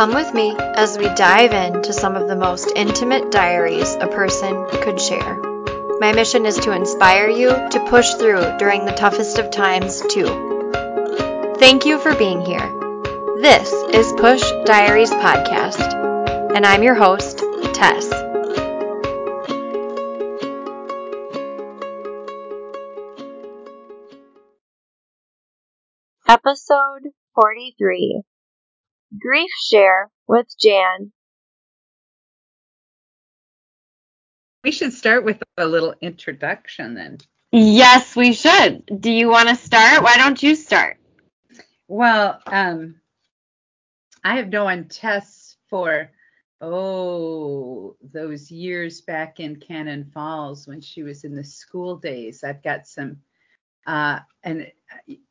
Come with me as we dive into some of the most intimate diaries a person could share. My mission is to inspire you to push through during the toughest of times, too. Thank you for being here. This is Push Diaries Podcast, and I'm your host, Tess. Episode 43 Grief Share with Jan. We should start with a little introduction then. Yes, we should. Do you want to start? Why don't you start? Well, um, I have known Tess for oh those years back in Cannon Falls when she was in the school days. I've got some, uh, and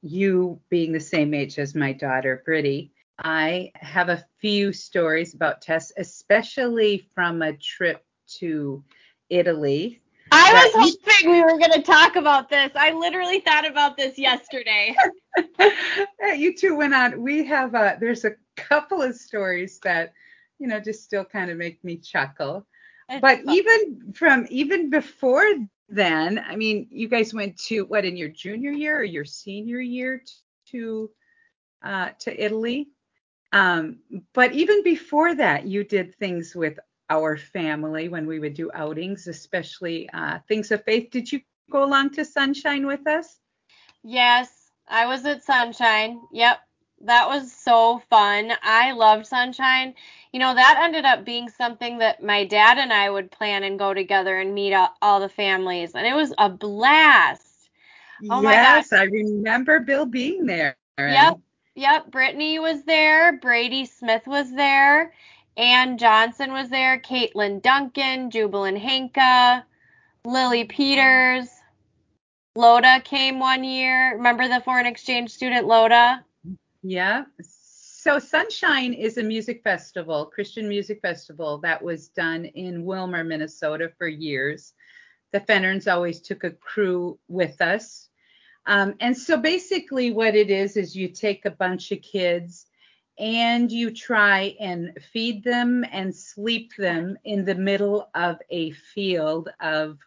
you being the same age as my daughter Brittany, I have a few stories about Tess, especially from a trip to Italy. I was hoping we were going to talk about this. I literally thought about this yesterday. you two went on. We have a, there's a couple of stories that, you know, just still kind of make me chuckle. It's but fun. even from even before then, I mean, you guys went to what in your junior year or your senior year to uh, to Italy? Um, but even before that, you did things with our family when we would do outings, especially uh, things of faith. Did you go along to Sunshine with us? Yes, I was at Sunshine. Yep. That was so fun. I loved Sunshine. You know, that ended up being something that my dad and I would plan and go together and meet all, all the families. And it was a blast. Oh yes, I remember Bill being there. Yep. Yep, Brittany was there, Brady Smith was there, Ann Johnson was there, Caitlin Duncan, Jubilin Henka, Lily Peters, Loda came one year. Remember the foreign exchange student Loda? Yeah. So Sunshine is a music festival, Christian music festival that was done in Willmar, Minnesota for years. The Fennerns always took a crew with us um, and so basically, what it is is you take a bunch of kids and you try and feed them and sleep them in the middle of a field of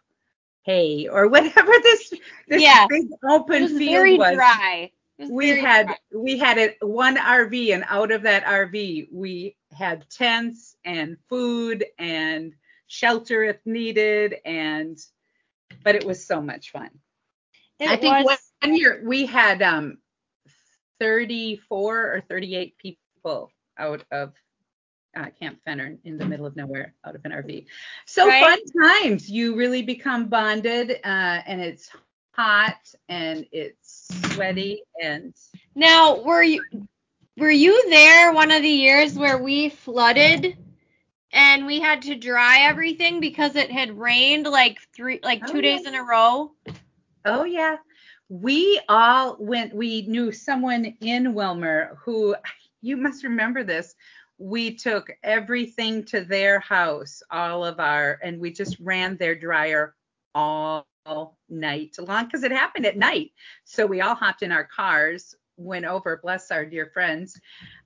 hay or whatever this this yeah. big open field very was. Dry. we had dry. we had a, one RV and out of that RV we had tents and food and shelter if needed and but it was so much fun. It I think was, one year we had um 34 or 38 people out of uh, Camp Fenner in the middle of nowhere out of an RV. So right. fun times. You really become bonded, uh, and it's hot and it's sweaty and. Now, were you were you there one of the years where we flooded and we had to dry everything because it had rained like three like two oh, days in a row? Oh yeah we all went, we knew someone in Willmar who, you must remember this. We took everything to their house, all of our, and we just ran their dryer all night long because it happened at night. So we all hopped in our cars, went over, bless our dear friends,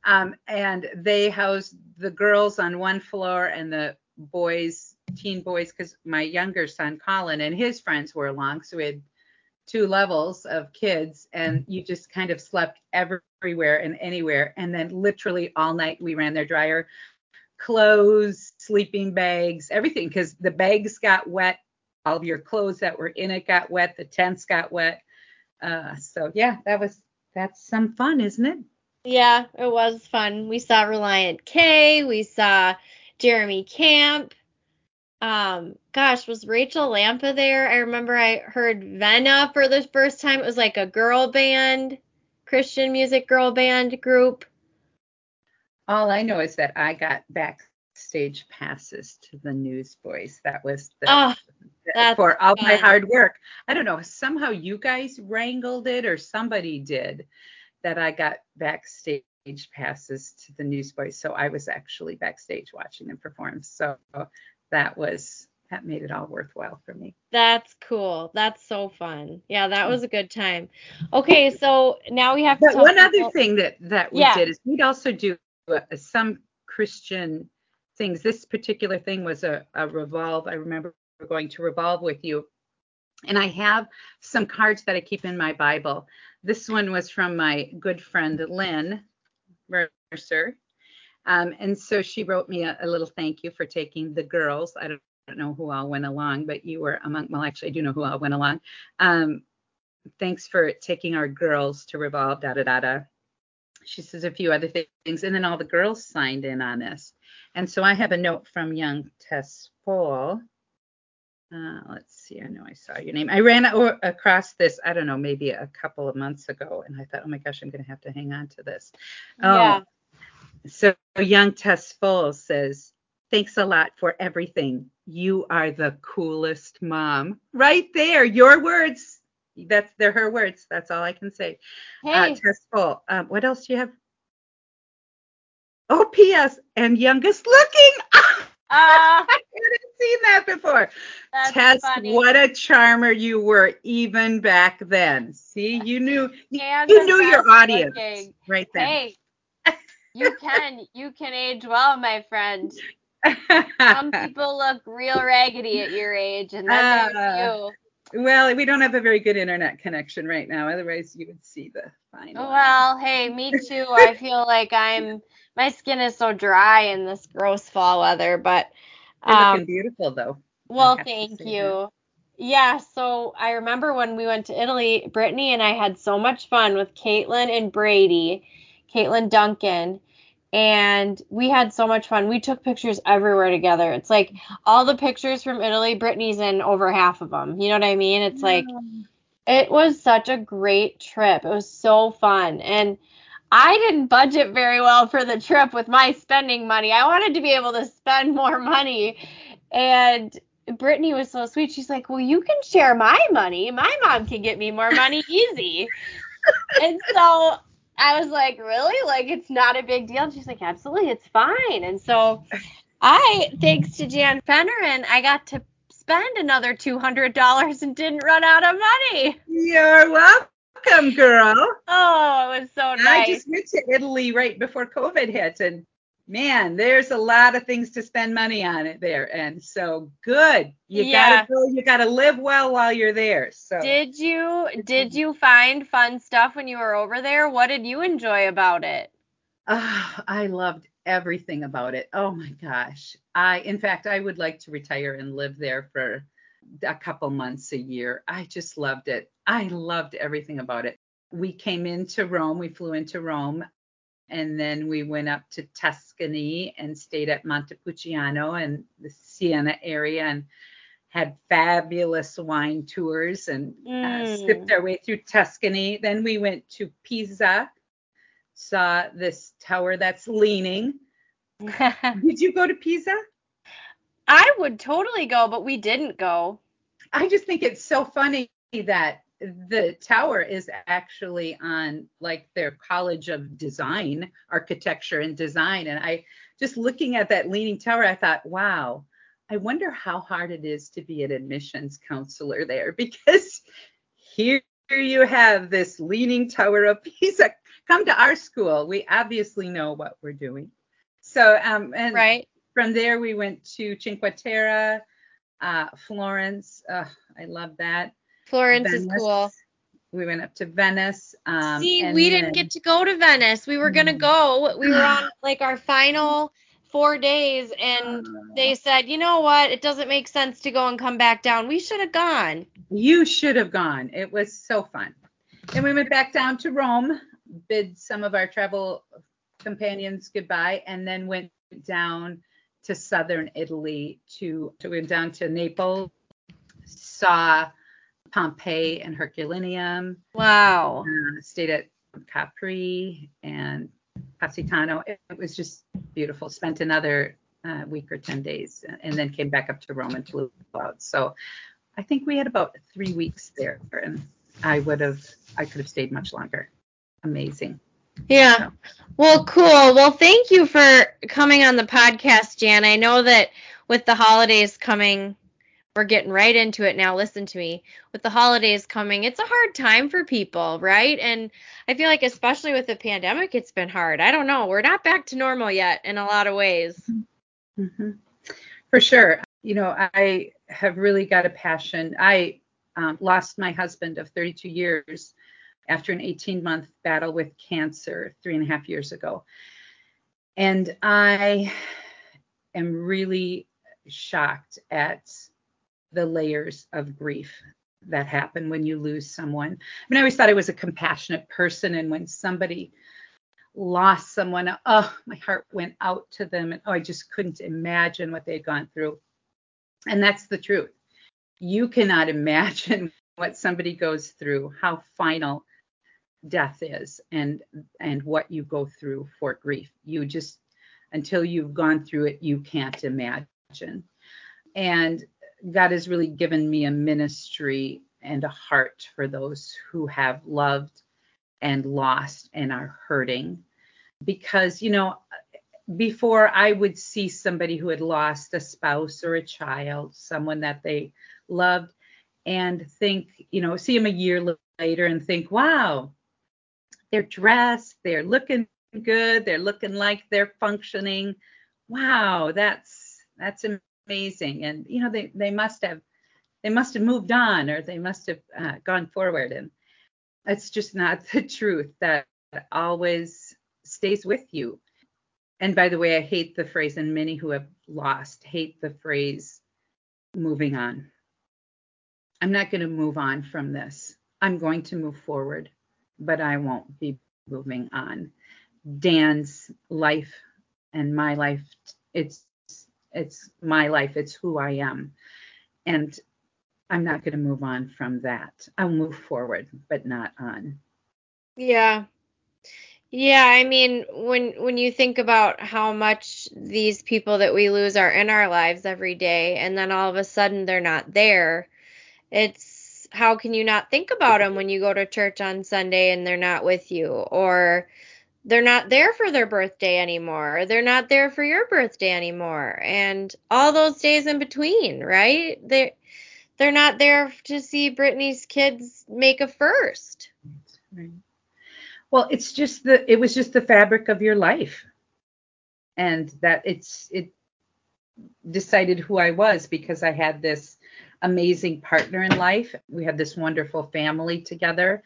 um, and they housed the girls on one floor and the boys, teen boys, because my younger son Colin and his friends were along. So we had two levels of kids and you just kind of slept everywhere and anywhere. And then literally all night we ran their dryer clothes sleeping bags everything because the bags got wet. All of your clothes that were in it got wet the tents got wet. Uh, so yeah that was that's some fun isn't it? Yeah it was fun. We saw Relient K we saw jeremy camp um gosh was Rachael Lampa there? I remember i heard venna for the first time. It was like a girl band christian music girl band group. All i know is that i got backstage passes to the newsboys. That was the, oh, the for all fun. my hard work. I don't know somehow you guys wrangled it or somebody did that i got backstage passes to the newsboys. So i was actually backstage watching them perform. So that was that made it all worthwhile for me. That's cool. That's so fun. Yeah, that was a good time. Okay, so now we have to. But one other thing that that we yeah. did is we'd also do uh, some Christian things. This particular thing was a, a revolve. I remember going to revolve with you. And I have some cards that I keep in my Bible. This one was from my good friend Lynn Mercer. Um, and so she wrote me a, a, little thank you for taking the girls. I don't, don't, know who all went along, but you were among, well, actually, I do know who all went along. Um, thanks for taking our girls to Revolve, da da da da. She says a few other things, and then all the girls signed in on this. And so I have a note from young Tess Fall. Uh, let's see. I know I saw your name. I ran o- across this, I don't know, maybe a couple of months ago, and I thought, oh my gosh, I'm going to have to hang on to this. Yeah. So young Tess Full says, thanks a lot for everything. You are the coolest mom. Right there, your words. That's they're her words. That's all I can say. Hey. Uh, Tess Full. Um, what else do you have? Oh, P.S. and youngest looking. Uh, seen that before. Tess, funny. what a charmer you were even back then. See, you knew And you knew your audience looking. right then. Hey, you can you can age well, my friend. Some people look real raggedy at your age, and then Uh, there's you. well, we don't have a very good internet connection right now. Otherwise, you would see the fine. line. Well, hey, me too. I feel like I'm my skin is so dry in this gross fall weather, but You're um, looking beautiful though. Well, thank you. Yeah, so I remember when we went to Italy, Brittany and I had so much fun with Caitlin and Brady, Caitlin Duncan, and we had so much fun. We took pictures everywhere together. It's like all the pictures from Italy, Brittany's in over half of them. You know what I mean? It's like it was such a great trip. It was so fun. And I didn't budget very well for the trip with my spending money. I wanted to be able to spend more money. And Brittany was so sweet. She's like, Well, you can share my money. My mom can get me more money easy. and so I was like, Really? Like, it's not a big deal. And she's like, Absolutely, it's fine. And so I, thanks to Jan Fennerin, I got to spend another $200 and didn't run out of money. You're welcome, girl. Oh, it was so nice. I just went to Italy right before COVID hit, and man, there's a lot of things to spend money on it there. And so good. You Yeah. gotta go, you gotta live well while you're there. So Did you did you find fun stuff when you were over there? What did you enjoy about it? Ah, I loved everything about it. Oh my gosh. I in fact I would like to retire and live there for a couple months a year. I just loved it. I loved everything about it. We came into Rome, we flew into Rome and then we went up to Tuscany and stayed at Montepulciano and the Siena area and had fabulous wine tours and uh, Mm. sipped our way through Tuscany. Then we went to Pisa, saw this tower that's leaning. Did you go to Pisa? I would totally go, but we didn't go. I just think it's so funny that the tower is actually on like their college of design, architecture and design. And I just looking at that leaning tower, I thought, wow, I wonder how hard it is to be an admissions counselor there because here you have this leaning tower of Pisa. Come to our school. We obviously know what we're doing. So um and Right? from there we went to Cinque Terre, uh, Florence. Uh, I love that. Florence is cool. We went up to Venice. Um, See, and we didn't get to go to Venice. We were gonna Mm. go. We were on like our final four days, and they said, you know what? It doesn't make sense to go and come back down. We should have gone. You should have gone. It was so fun. Then we went back down to Rome, bid some of our travel companions goodbye, and then went down to southern Italy to, to went down to Naples, saw Pompeii and Herculaneum, Wow. uh, stayed at Capri and Positano. It, it was just beautiful. Spent another uh, week or 10 days and then came back up to Rome and flew out. So I think we had about three weeks there and I would have, I could have stayed much longer. Amazing. Yeah. Well, cool. Well, thank you for coming on the podcast, Jan. I know that with the holidays coming we're getting right into it now. Listen to me. With the holidays coming, it's a hard time for people, right? And I feel like, especially with the pandemic, it's been hard. I don't know. We're not back to normal yet in a lot of ways. Mm-hmm. For sure. You know, I have really got a passion. I um, lost my husband of 32 years after an 18 month battle with cancer three and a half years ago. And I am really shocked at the layers of grief that happen when you lose someone. I mean, I always thought I was a compassionate person, and when somebody lost someone, oh, my heart went out to them, and oh, I just couldn't imagine what they'd gone through. And that's the truth. You cannot imagine what somebody goes through, how final death is, and and what you go through for grief. You just until you've gone through it, you can't imagine. And God has really given me a ministry and a heart for those who have loved and lost and are hurting. Because, you know, before I would see somebody who had lost a spouse or a child, someone that they loved, and think, you know, see them a year later and think, wow, they're dressed, they're looking good, they're looking like they're functioning. Wow, that's that's amazing. And you know, they they must have they must have moved on or they must have uh, gone forward. And it's just not the truth that always stays with you. And by the way, I hate the phrase, and many who have lost hate the phrase moving on. I'm not going to move on from this. I'm going to move forward, but I won't be moving on. Dan's life and my life, it's it's my life, it's who I am. And I'm not going to move on from that. I'll move forward, but not on. Yeah. Yeah, I mean, when when you think about how much these people that we lose are in our lives every day and then all of a sudden they're not there, it's how can you not think about them when you go to church on Sunday and they're not with you or they're not there for their birthday anymore. They're not there for your birthday anymore. And all those days in between, right? They they're not there to see Brittany's kids make a first. Right. Well, it's just the it was just the fabric of your life. And that it's it decided who I was because I had this amazing partner in life. We had this wonderful family together.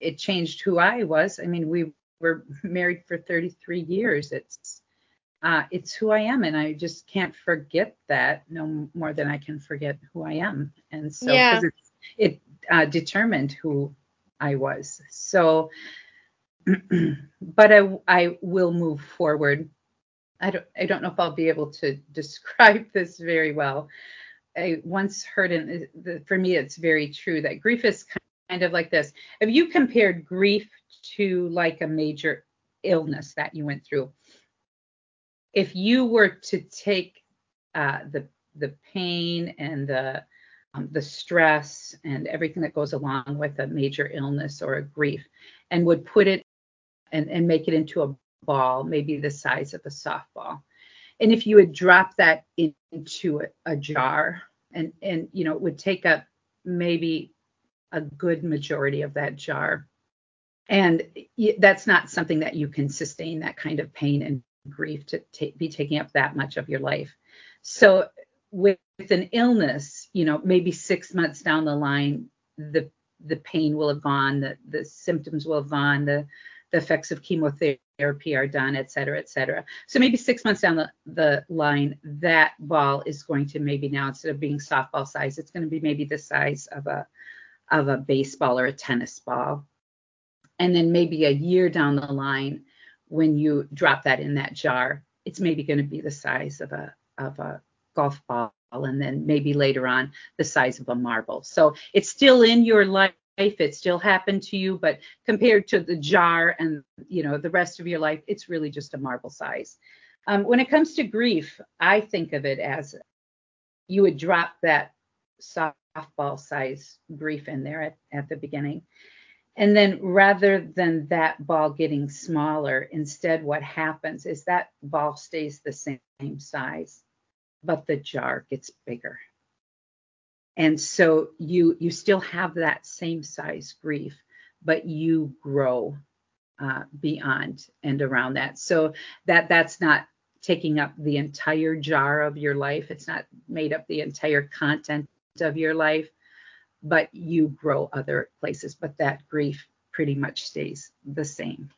It changed who I was. I mean, we we're married for 33 years. It's uh, it's who I am, and I just can't forget that no more than I can forget who I am. And so, yeah. it uh, determined who I was. So, but I I will move forward. I don't I don't know if I'll be able to describe this very well. I once heard, and for me, it's very true that grief is kind of like this. If you compared grief to like a major illness that you went through, if you were to take uh, the the pain and the um, the stress and everything that goes along with a major illness or a grief and would put it and, and make it into a ball, maybe the size of a softball. And if you would drop that into a, a jar and and you know it would take up maybe a good majority of that jar. And that's not something that you can sustain that kind of pain and grief to be taking up that much of your life. So with an illness you know maybe six months down the line the the pain will have gone the the symptoms will have gone the the effects of chemotherapy are done et cetera et cetera. So maybe six months down the, the line that ball is going to maybe now instead of being softball size it's going to be maybe the size of a of a baseball or a tennis ball and then maybe a year down the line, when you drop that in that jar, it's maybe going to be the size of a of a golf ball, and then maybe later on the size of a marble. So it's still in your life. It still happened to you, but compared to the jar and you know the rest of your life, it's really just a marble size. Um, when it comes to grief, I think of it as you would drop that softball size grief in there at, at the beginning. And then rather than that ball getting smaller, instead what happens is that ball stays the same size, but the jar gets bigger. and so you you still have that same size grief but you grow uh, beyond and around that. So that that's not taking up the entire jar of your life. It's not made up the entire content of your life but you grow other places but that grief pretty much stays the same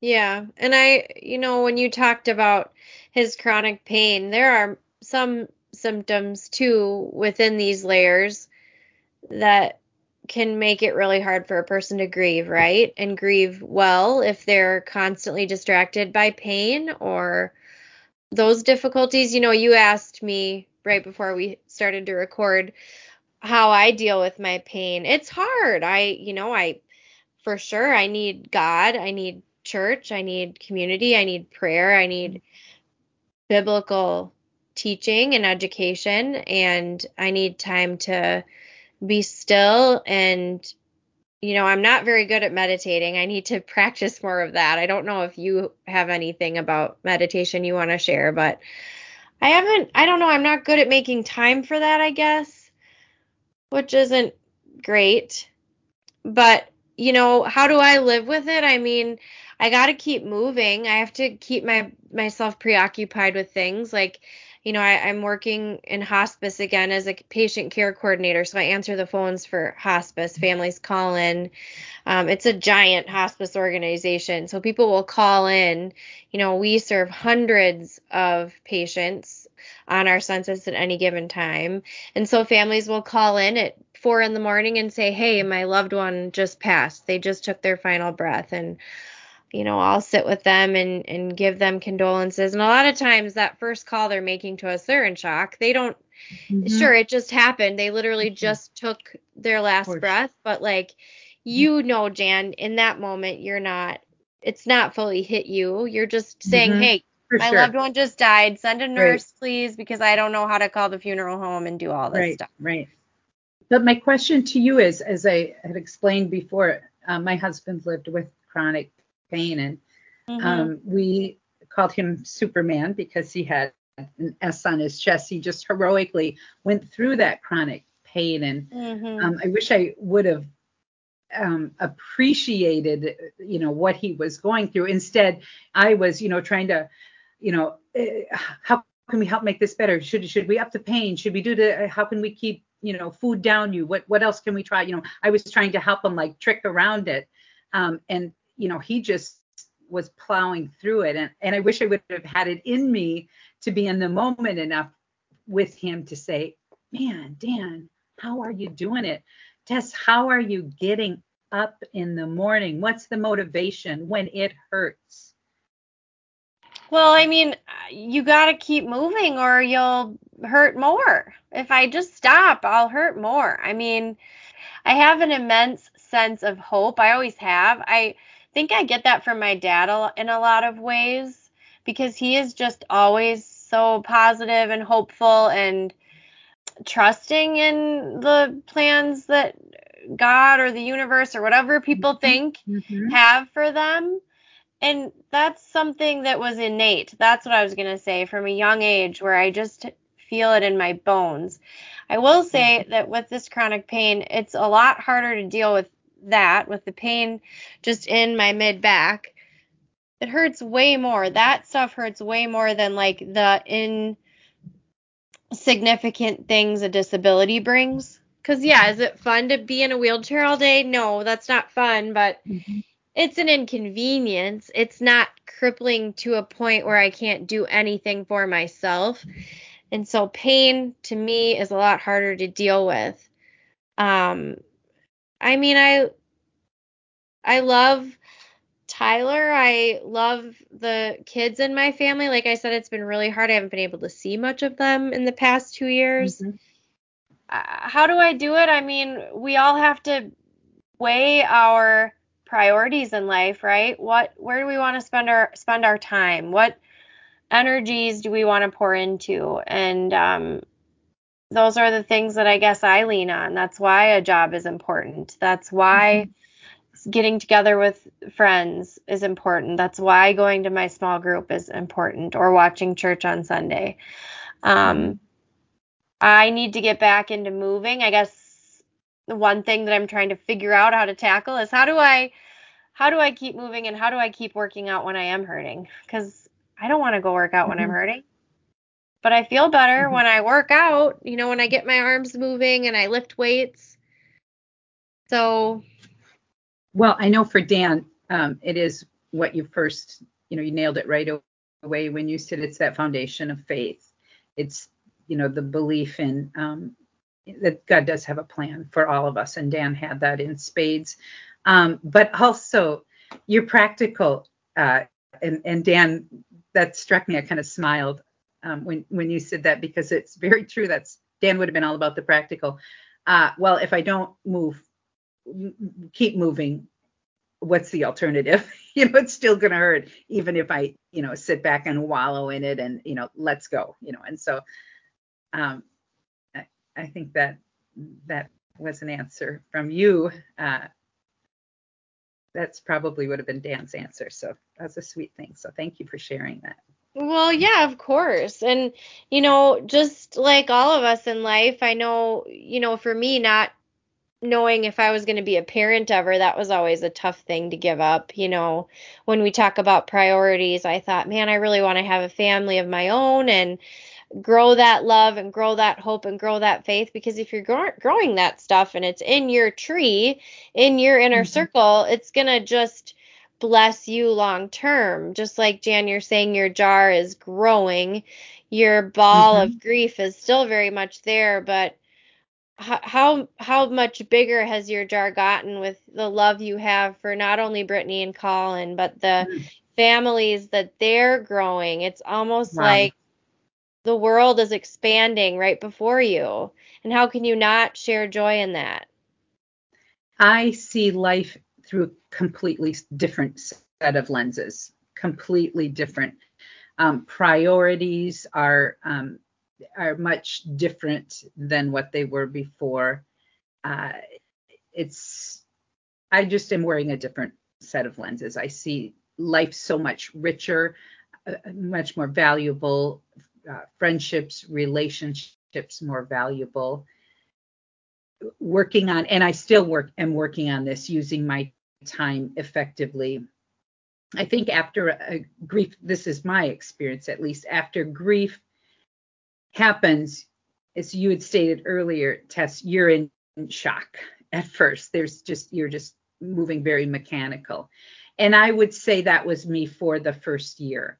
yeah and i you know when you talked about his chronic pain there are some symptoms too within these layers that can make it really hard for a person to grieve, right? And grieve well if they're constantly distracted by pain or those difficulties. You know, you asked me right before we started to record how I deal with my pain. It's hard. I, you know, I for sure I need God, I need church, I need community, I need prayer, I need mm-hmm. biblical teaching and education and I need time to be still and you know, I'm not very good at meditating. I need to practice more of that. I don't know if you have anything about meditation you want to share, but I haven't I don't know, I'm not good at making time for that, I guess, which isn't great. But, you know, how do I live with it? I mean, I got to keep moving. I have to keep my myself preoccupied with things like you know, I, am working in hospice again as a patient care coordinator. So I answer the phones for hospice. Families call in. Um, it's a giant hospice organization. So people will call in. You know, we serve hundreds of patients on our census at any given time. And so families will call in at four in the morning and say, Hey, my loved one just passed. They just took their final breath. And you know, I'll sit with them and and give them condolences. And a lot of times that first call they're making to us, they're in shock. They don't mm-hmm. sure it just happened. They literally mm-hmm. just took their last breath, but like mm-hmm. you know, Jan, in that moment you're not it's not fully hit you. You're just saying, mm-hmm. Hey, For my sure. loved one just died. Send a nurse, right. please, because I don't know how to call the funeral home and do all this right, stuff. Right. But my question to you is, as I had explained before, uh, my husband lived with chronic pain. And mm-hmm. um, we called him Superman because he had an S on his chest. He just heroically went through that chronic pain. And mm-hmm. um, I wish I would have um, appreciated, you know, what he was going through. Instead, I was, you know, trying to, you know, uh, how can we help make this better? Should should we up the pain? Should we do the? How can we keep, you know, food down you? What what else can we try? You know, I was trying to help him like trick around it. Um, and you know, he just was plowing through it. And, and I wish I would have had it in me to be in the moment enough with him to say, man, Dan, how are you doing it? Tess, how are you getting up in the morning? What's the motivation when it hurts? Well, I mean, you got to keep moving or you'll hurt more. If I just stop, I'll hurt more. I mean, I have an immense sense of hope. I always have. I think I get that from my dad in a lot of ways because he is just always so positive and hopeful and trusting in the plans that God or the universe or whatever people mm-hmm. think mm-hmm. have for them. And that's something that was innate. That's what I was going to say from a young age where I just feel it in my bones. I will say mm-hmm. that with this chronic pain, it's a lot harder to deal with that with the pain just in my mid back, it hurts way more. That stuff hurts way more than like the insignificant things a disability brings. Cause yeah, is it fun to be in a wheelchair all day? No, that's not fun, but mm-hmm. it's an inconvenience. It's not crippling to a point where I can't do anything for myself. And so pain to me is a lot harder to deal with. Um, I mean, I I love Tyler. I love the kids in my family. Like I said, it's been really hard. I haven't been able to see much of them in the past two years. Mm-hmm. Uh, how do I do it? I mean, we all have to weigh our priorities in life, right? What where do we want to spend our spend our time? What energies do we want to pour into? And um, those are the things that I guess I lean on. That's why a job is important. That's why mm-hmm. getting together with friends is important. That's why going to my small group is important or watching church on Sunday. Um, I need to get back into moving. I guess the one thing that I'm trying to figure out how to tackle is how do I how do I keep moving and how do I keep working out when I am hurting? Cuz I don't want to go work out mm-hmm. when I'm mm-hmm. hurting. But I feel better mm-hmm. when I work out, you know, when I get my arms moving and I lift weights. So well, I know for Dan, um, it is what you first, you know, you nailed it right away when you said it's that foundation of faith. It's, you know, the belief in um, that God does have a plan for all of us, and Dan had that in spades. Um, but also, you're practical, uh, and and Dan, that struck me. I kind of smiled um, when when you said that because it's very true. That's Dan would have been all about the practical. Uh, well, if I don't move, keep moving, what's the alternative? you know, it's still going to hurt, even if I, you know, sit back and wallow in it and, you know, let's go, you know. And so, um, I, I think that that was an answer from you. Uh, that's probably would have been Dan's answer. So that's a sweet thing. So thank you for sharing that. Well, yeah, of course. And, you know, just like all of us in life, I know, you know, for me, not knowing if I was going to be a parent ever, that was always a tough thing to give up. You know, when we talk about priorities, I thought, man, I really want to have a family of my own and grow that love and grow that hope and grow that faith because if you're grow- growing that stuff and it's in your tree, in your inner mm-hmm. circle, it's going to just bless you long term. Just like Jan, you're saying your jar is growing, your ball mm-hmm. of grief is still very much there, but how how much bigger has your jar gotten with the love you have for not only Brittany and Colin, but the mm. families that they're growing? It's almost wow. like the world is expanding right before you. And how can you not share joy in that? I see life through a completely different set of lenses, completely different. Um, priorities are um, are much different than what they were before. Uh, it's I just am wearing a different set of lenses. I see life so much richer, uh, much more valuable, uh, friendships, relationships more valuable. Working on, and I still work am working on this using my time effectively. I think after a grief, this is my experience at least, after grief happens, as you had stated earlier, Tess, you're in shock at first. There's just, you're just moving very mechanical. And I would say that was me for the first year.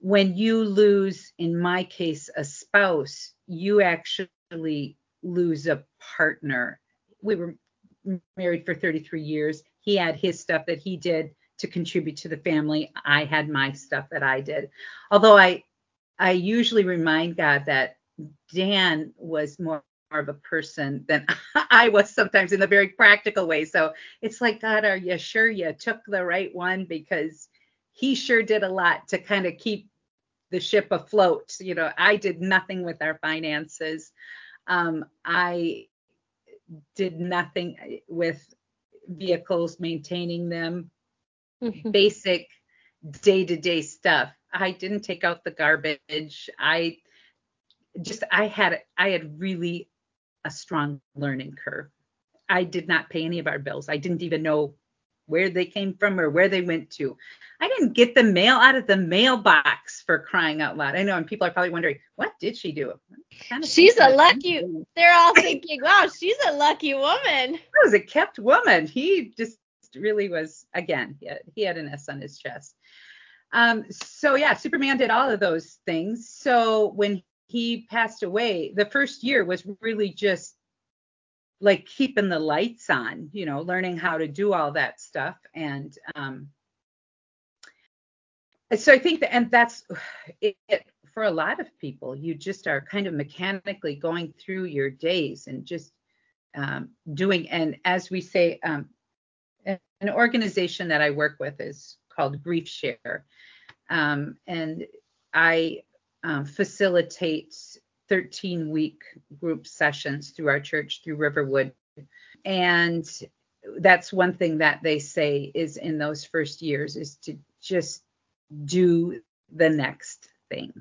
When you lose, in my case, a spouse, you actually lose a partner. We were married for 33 years. He had his stuff that he did to contribute to the family. I had my stuff that I did. Although I I usually remind God that Dan was more of a person than I was sometimes in a very practical way. So it's like, God, are you sure you took the right one? Because he sure did a lot to kind of keep the ship afloat. You know, I did nothing with our finances. Um, I did nothing with vehicles, maintaining them, mm-hmm. basic day to day stuff. I didn't take out the garbage. I just I had I had really a strong learning curve. I did not pay any of our bills. I didn't even know where they came from or where they went to. I didn't get the mail out of the mailbox for crying out loud. I know, and people are probably wondering, what did she do? Kind of she's a lucky. They're all thinking, wow, she's a lucky woman. I was a kept woman. He just really was. Again, he had, he had an S on his chest. Um, so yeah, Superman did all of those things. So when he passed away, the first year was really just like keeping the lights on, you know, learning how to do all that stuff. And um, so I think that, and that's it, it, for a lot of people. You just are kind of mechanically going through your days and just um, doing. And as we say, um, an organization that I work with is called Grief Share. Um, and I um, facilitate 13 week group sessions through our church, through Riverwood. And that's one thing that they say is in those first years is to just do the next thing.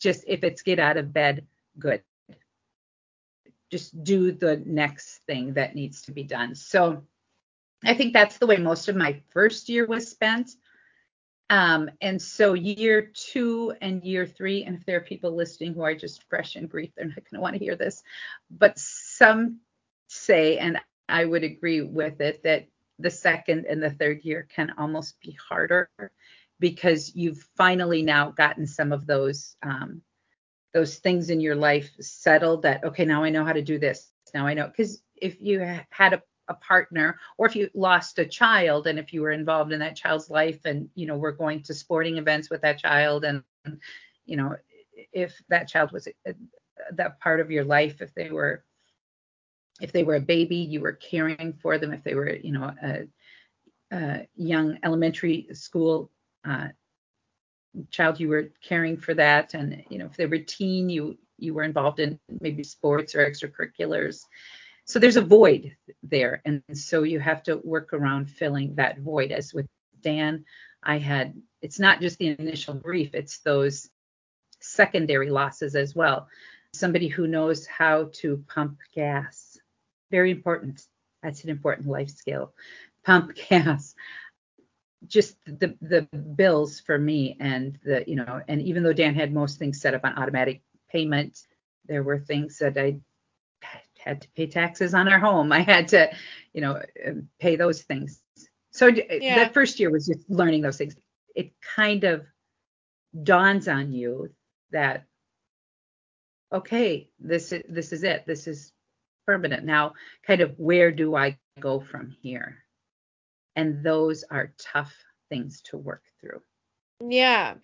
Just if it's get out of bed, good. just do the next thing that needs to be done. So I think that's the way most of my first year was spent. Um, and so year two and year three, and if there are people listening who are just fresh in grief, they're not going to want to hear this. But some say, and I would agree with it, that the second and the third year can almost be harder because you've finally now gotten some of those um, those things in your life settled that okay now i know how to do this now i know because if you had a, a partner or if you lost a child and if you were involved in that child's life and you know we're going to sporting events with that child and you know if that child was a, that part of your life if they were if they were a baby you were caring for them if they were you know a, a young elementary school uh, child you were caring for that and you know if they were teen you you were involved in maybe sports or extracurriculars so there's a void there. And so you have to work around filling that void. As with dan i had it's not just the initial grief it's those secondary losses as well. Somebody who knows how to pump gas. Very important. That's an important life skill. Pump gas. Just the the bills for me and the you know and even though Dan had most things set up on automatic payment, there were things that I had to pay taxes on our home. I had to, you know, pay those things. So yeah. the first year was just learning those things. It kind of dawns on you that okay, this is this is it. This is permanent. Now, kind of where do I go from here? And those are tough things to work through. Yeah.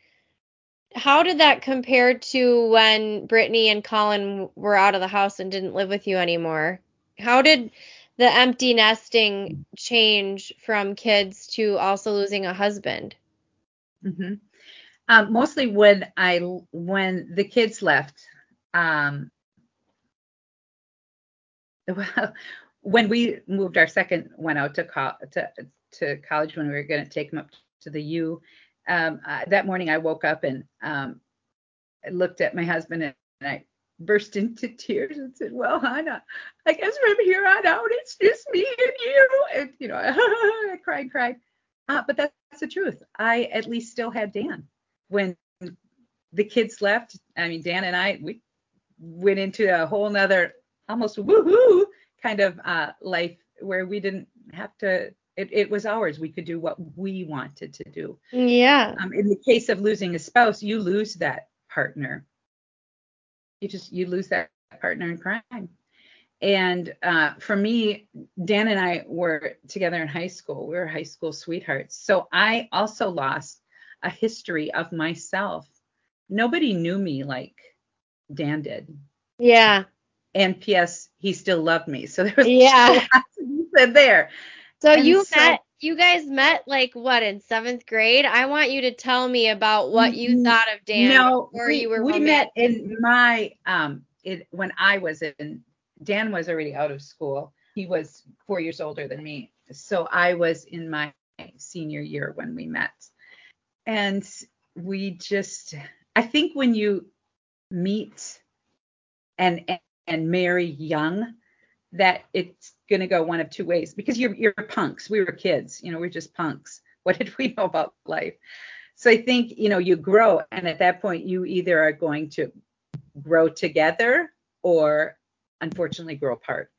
How did that compare to when Brittany and Colin were out of the house and didn't live with you anymore? How did the empty nesting change from kids to also losing a husband? Mm-hmm. Um, mostly when I when the kids left. Um, well, when we moved our second one out to, co- to to college when we were going to take him up to the U. Um, uh, that morning I woke up and um, I looked at my husband and, I burst into tears and said, "Well, Hannah, I guess from here on out it's just me and you." And you know, I cried, cried. Uh, but that's, that's the truth. I at least still had Dan when the kids left. I mean, Dan and I we went into a whole nother almost woohoo kind of uh, life where we didn't have to it, it was ours. We could do what we wanted to do. Yeah. Um, in the case of losing a spouse, you lose that partner. You just you lose that partner in crime. And uh, for me, Dan and I were together in high school. We were high school sweethearts. So I also lost a history of myself. Nobody knew me like Dan did. Yeah. And P.S. He still loved me. So there was yeah. said there. So and you so, met you guys met like what in seventh grade? I want you to tell me about what you thought of Dan no, we, you were we met in my um it when I was in Dan was already out of school. He was four years older than me. So I was in my senior year when we met. And we just I think when you meet and, and marry young, that it's going to go one of two ways because you're you're punks. We were kids, you know, we're just punks. What did we know about life? So I think, you know, you grow and at that point you either are going to grow together or unfortunately grow apart.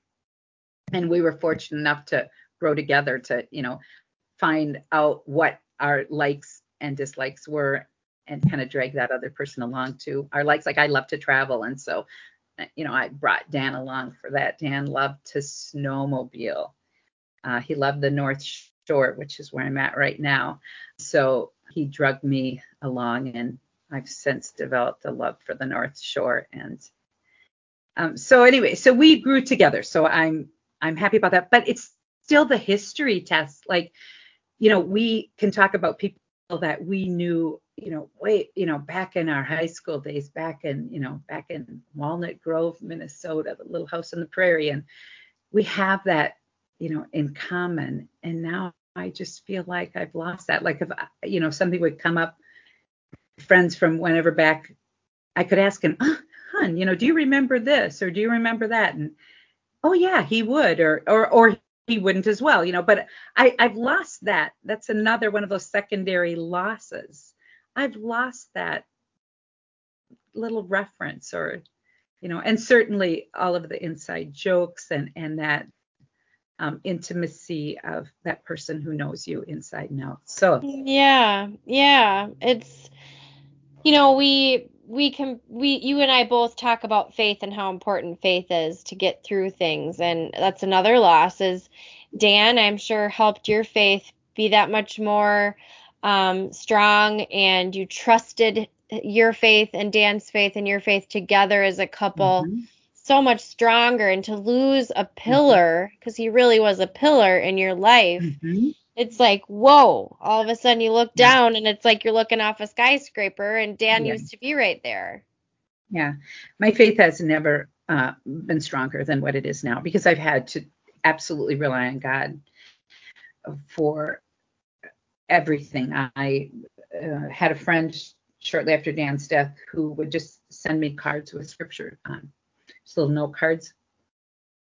And we were fortunate enough to grow together to, you know, find out what our likes and dislikes were and kind of drag that other person along too. Our likes, like I love to travel, and so you know, I brought Dan along for that. Dan loved to snowmobile. Uh, he loved the North Shore, which is where I'm at right now. So he drugged me along, and I've since developed a love for the North Shore. And um, so anyway, so we grew together. So I'm I'm happy about that. But it's still the history test. Like, you know, we can talk about people that we knew you know, way, you know, back in our high school days, back in, you know, back in Walnut Grove, Minnesota, the little house on the prairie. And we have that, you know, in common. And now I just feel like I've lost that. Like if, you know, something would come up, friends from whenever back, I could ask him, oh, Don, you know, do you remember this or do you remember that? And oh yeah, he would, or or or he wouldn't as well, you know. But I I've lost that. That's another one of those secondary losses. I've lost that little reference or you know and certainly all of the inside jokes and and that um, intimacy of that person who knows you inside and out so yeah yeah it's you know we we can we you and I both talk about faith and how important faith is to get through things and that's another loss is Dan I'm sure helped your faith be that much more um, strong and you trusted your faith and Dan's faith and your faith together as a couple mm-hmm. so much stronger and to lose a pillar because mm-hmm. he really was a pillar in your life mm-hmm. It's like whoa all of a sudden you look down and it's like you're looking off a skyscraper and Dan yeah. used to be right there yeah my faith has never uh, been stronger than what it is now because I've had to absolutely rely on God for everything I uh, had a friend shortly after Dan's death who would just send me cards with scripture on, just little note cards.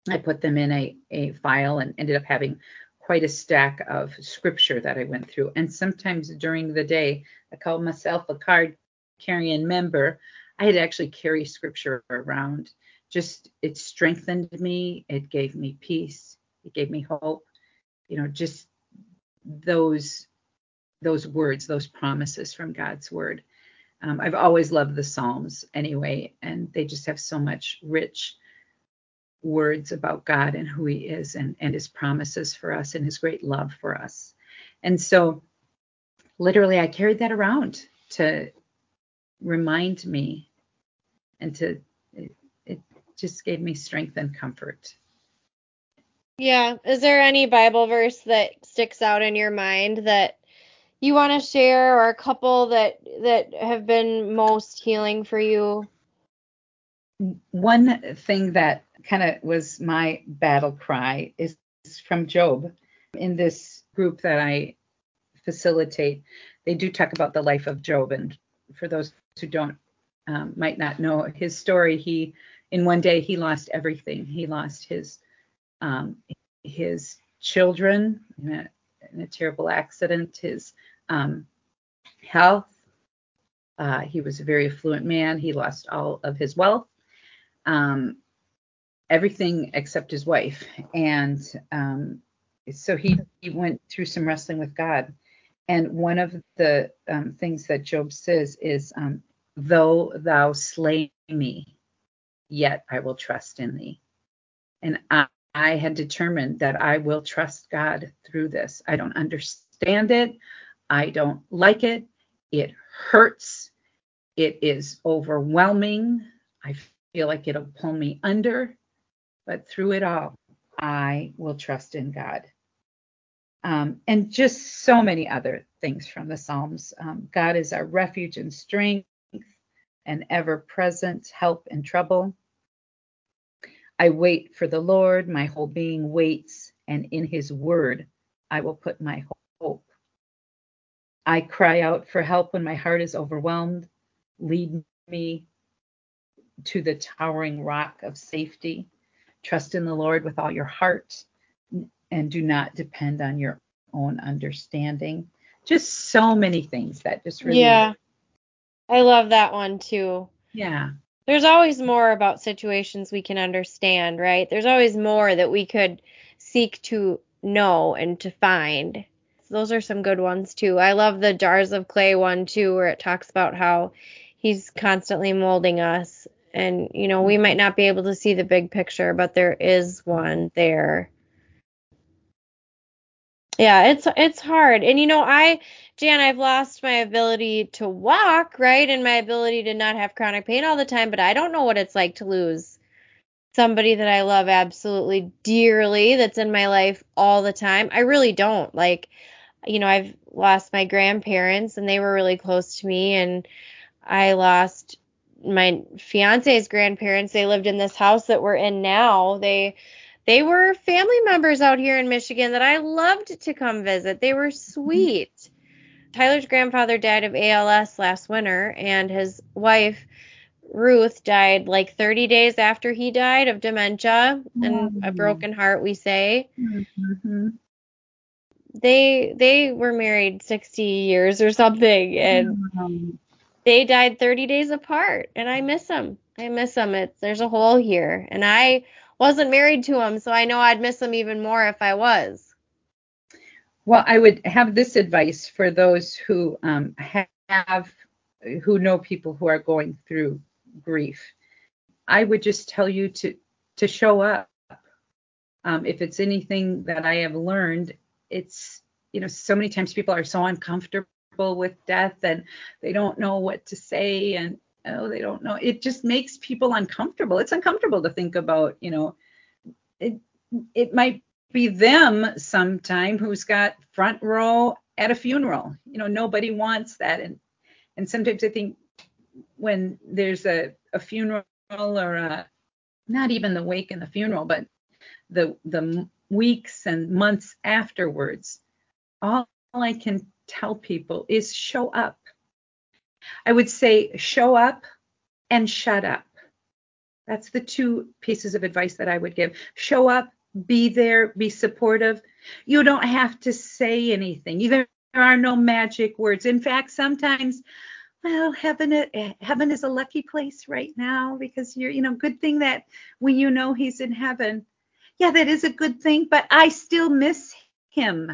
I put them in a, a file and ended up having quite a stack of scripture that I went through. And sometimes during the day, I called myself a card carrying member. I had actually carry scripture around. Just it strengthened me. It gave me peace. It gave me hope. You know, just those those words, those promises from God's word. Um, I've always loved the Psalms anyway, and they just have so much rich words about God and who He is and, and His promises for us and His great love for us. And so, literally, I carried that around to remind me and to, it, it just gave me strength and comfort. Yeah. Is there any Bible verse that sticks out in your mind that you want to share or a couple that that have been most healing for you? One thing that kind of was my battle cry is from Job. In this group that I facilitate, they do talk about the life of Job. And for those who don't, um, might not know his story, he, in one day, he lost everything. He lost his, um, his children in a, in a terrible accident, his um, health. Uh, he was a very affluent man. He lost all of his wealth, um, everything except his wife. And um, so he, he went through some wrestling with God. And one of the um, things that Job says is, um, Though thou slay me, yet I will trust in thee. And I, I had determined that I will trust God through this. I don't understand it. I don't like it. It hurts. It is overwhelming. I feel like it'll pull me under. But through it all, I will trust in God. Um, and just so many other things from the Psalms. Um, God is our refuge and strength and ever present help in trouble. I wait for the Lord, my whole being waits, and in his word I will put my hope. I cry out for help when my heart is overwhelmed. Lead me to the towering rock of safety. Trust in the Lord with all your heart and do not depend on your own understanding. Just so many things that just really. Yeah. I love that one too. Yeah. There's always more about situations we can understand, right? There's always more that we could seek to know and to find those are some good ones too. I love the jars of clay one too, where it talks about how he's constantly molding us. And, you know, we might not be able to see the big picture, but there is one there. Yeah, it's it's hard. And you know, I Jan, I've lost my ability to walk, right? And my ability to not have chronic pain all the time, but I don't know what it's like to lose somebody that I love absolutely dearly that's in my life all the time. I really don't. Like you know, I've lost my grandparents and they were really close to me and I lost my fiance's grandparents. They lived in this house that we're in now. They they were family members out here in Michigan that I loved to come visit. They were sweet. Tyler's grandfather died of ALS last winter and his wife Ruth died like 30 days after he died of dementia and a broken heart, we say. Mm-hmm. They they were married 60 years or something and Um, they died 30 days apart and I miss them. I miss them. It's there's a hole here and I wasn't married to him, so I know I'd miss him even more if I was. Well, I would have this advice for those who um, have, who know people who are going through grief. I would just tell you to to show up. Um, if it's anything that I have learned, it's you know so many times people are so uncomfortable with death and they don't know what to say and oh they don't know. It just makes people uncomfortable. It's uncomfortable to think about you know it it might be them sometime who's got front row at a funeral. You know, nobody wants that. And and sometimes I think when there's a, a funeral or a, not even the wake and the funeral, but the the weeks and months afterwards, all I can tell people is show up. I would say show up and shut up. That's the two pieces of advice that I would give. Show up, be there, be supportive. You don't have to say anything. There are no magic words. In fact, sometimes, well, heaven heaven is a lucky place right now because you're, you know, good thing that when you know he's in heaven. Yeah, that is a good thing, but I still miss him.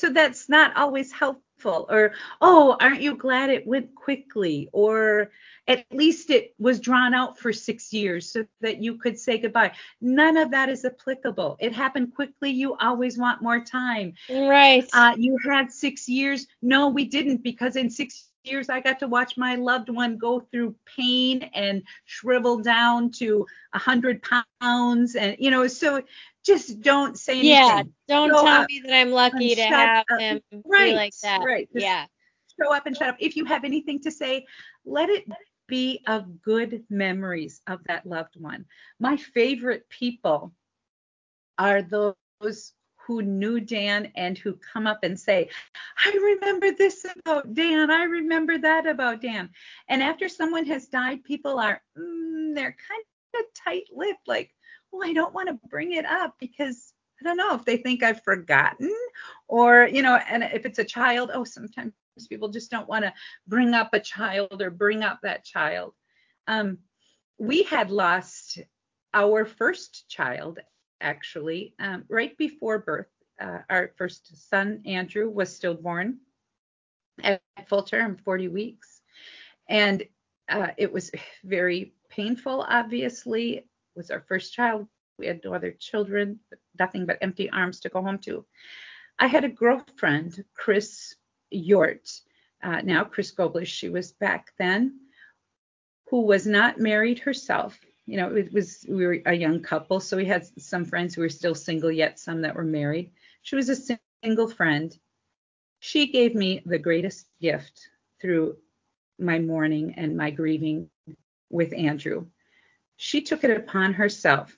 So that's not always helpful. Or, oh, aren't you glad it went quickly? Or at least it was drawn out for six years so that you could say goodbye. None of that is applicable. It happened quickly. You always want more time. Right. Uh, you had six years. No, we didn't because in six years I got to watch my loved one go through pain and shrivel down to a hundred pounds. And, you know, so just don't say anything. yeah, don't Show tell me that I'm lucky to have up. him Right, like that. right. Just Yeah. show up and shut up. If you have anything to say, let it be of good memories of that loved one. My favorite people are those who knew Dan and who come up and say, I remember this about Dan. I remember that about Dan. And after someone has died, people are, mm, they're kind of tight lipped, like, well, I don't want to bring it up because I don't know if they think I've forgotten or, you know, and if it's a child, oh, sometimes people just don't want to bring up a child or bring up that child. Um, we had lost our first child actually um, right before birth. Uh, our first son, Andrew, was stillborn at full term, 40 weeks. And uh, it was very painful, obviously. Was our first child. We had no other children, nothing but empty arms to go home to. I had a girlfriend, Chris Yort, uh, now Chris Goblish, she was back then, who was not married herself. You know, it was we were a young couple, so we had some friends who were still single, yet some that were married. She was a single friend. She gave me the greatest gift through my mourning and my grieving with Andrew. She took it upon herself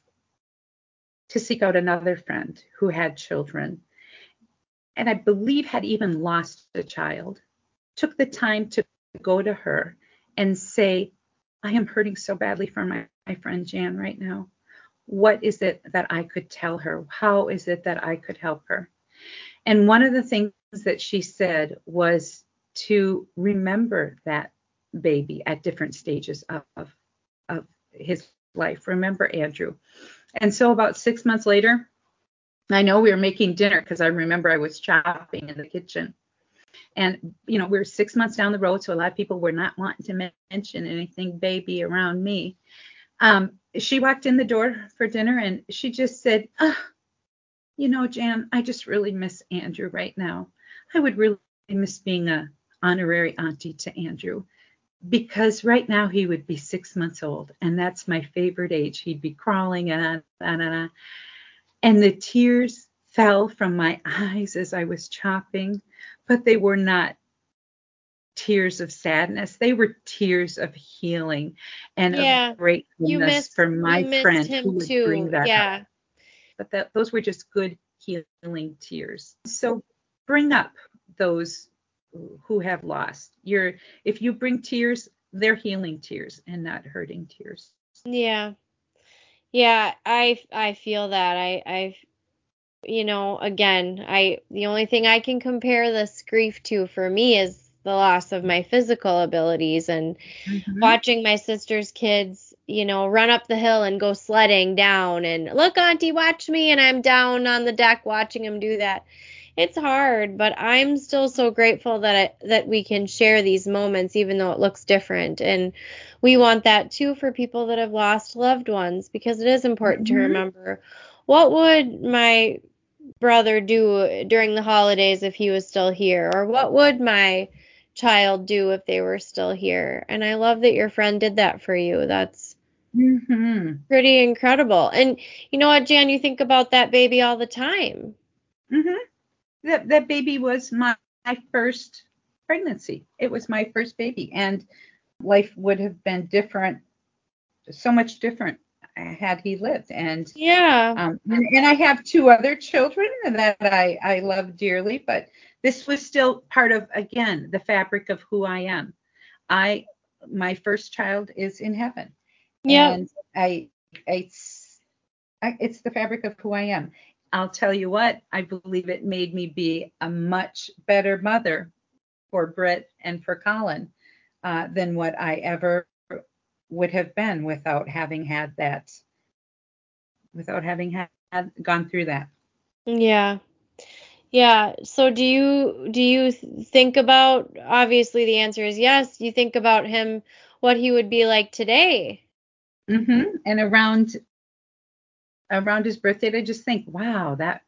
to seek out another friend who had children and I believe had even lost a child, took the time to go to her and say, I am hurting so badly for my, my friend Jan right now. What is it that I could tell her? How is it that I could help her? And one of the things that she said was to remember that baby at different stages of, his life. Remember Andrew. And so about six months later, I know we were making dinner because I remember I was chopping in the kitchen. And, you know, we were six months down the road, so a lot of people were not wanting to mention anything baby around me. Um, she walked in the door for dinner and she just said, oh, you know, Jan, I just really miss Andrew right now. I would really miss being a honorary auntie to Andrew because right now he would be six months old and that's my favorite age. He'd be crawling and and and, and the tears fell from my eyes as I was chopping, but they were not tears of sadness. They were tears of healing and Yeah, of gratefulness missed for my friend who would too. bring that up. yeah. But that those were just good healing tears. So bring up those who have lost. You're if you bring tears, they're healing tears and not hurting tears. Yeah. Yeah, I I feel that. I I you know, again, I the only thing I can compare this grief to for me is the loss of my physical abilities and mm-hmm. watching my sister's kids, you know, run up the hill and go sledding down and look, Auntie, watch me, and I'm down on the deck watching them do that. It's hard, but I'm still so grateful that I, that we can share these moments, even though it looks different. And we want that too for people that have lost loved ones, because it is important mm-hmm. to remember what would my brother do during the holidays if he was still here, or what would my child do if they were still here. And I love that your friend did that for you. That's mm-hmm. pretty incredible. And you know what, Jan, you think about that baby all the time. Mhm. That that baby was my, my first pregnancy. It was my first baby, and life would have been different, so much different had he lived. And yeah, um, and I have two other children that I I love dearly, but this was still part of again the fabric of who I am. I my first child is in heaven. Yeah. And I it's it's the fabric of who I am. I'll tell you what, I believe it made me be a much better mother for Britt and for Colin uh, than what I ever would have been without having had that, without having had, had gone through that. Yeah, yeah. So do you do you think about obviously the answer is yes. You think about him what he would be like today. Mhm. And around around his birthday I just think, wow, that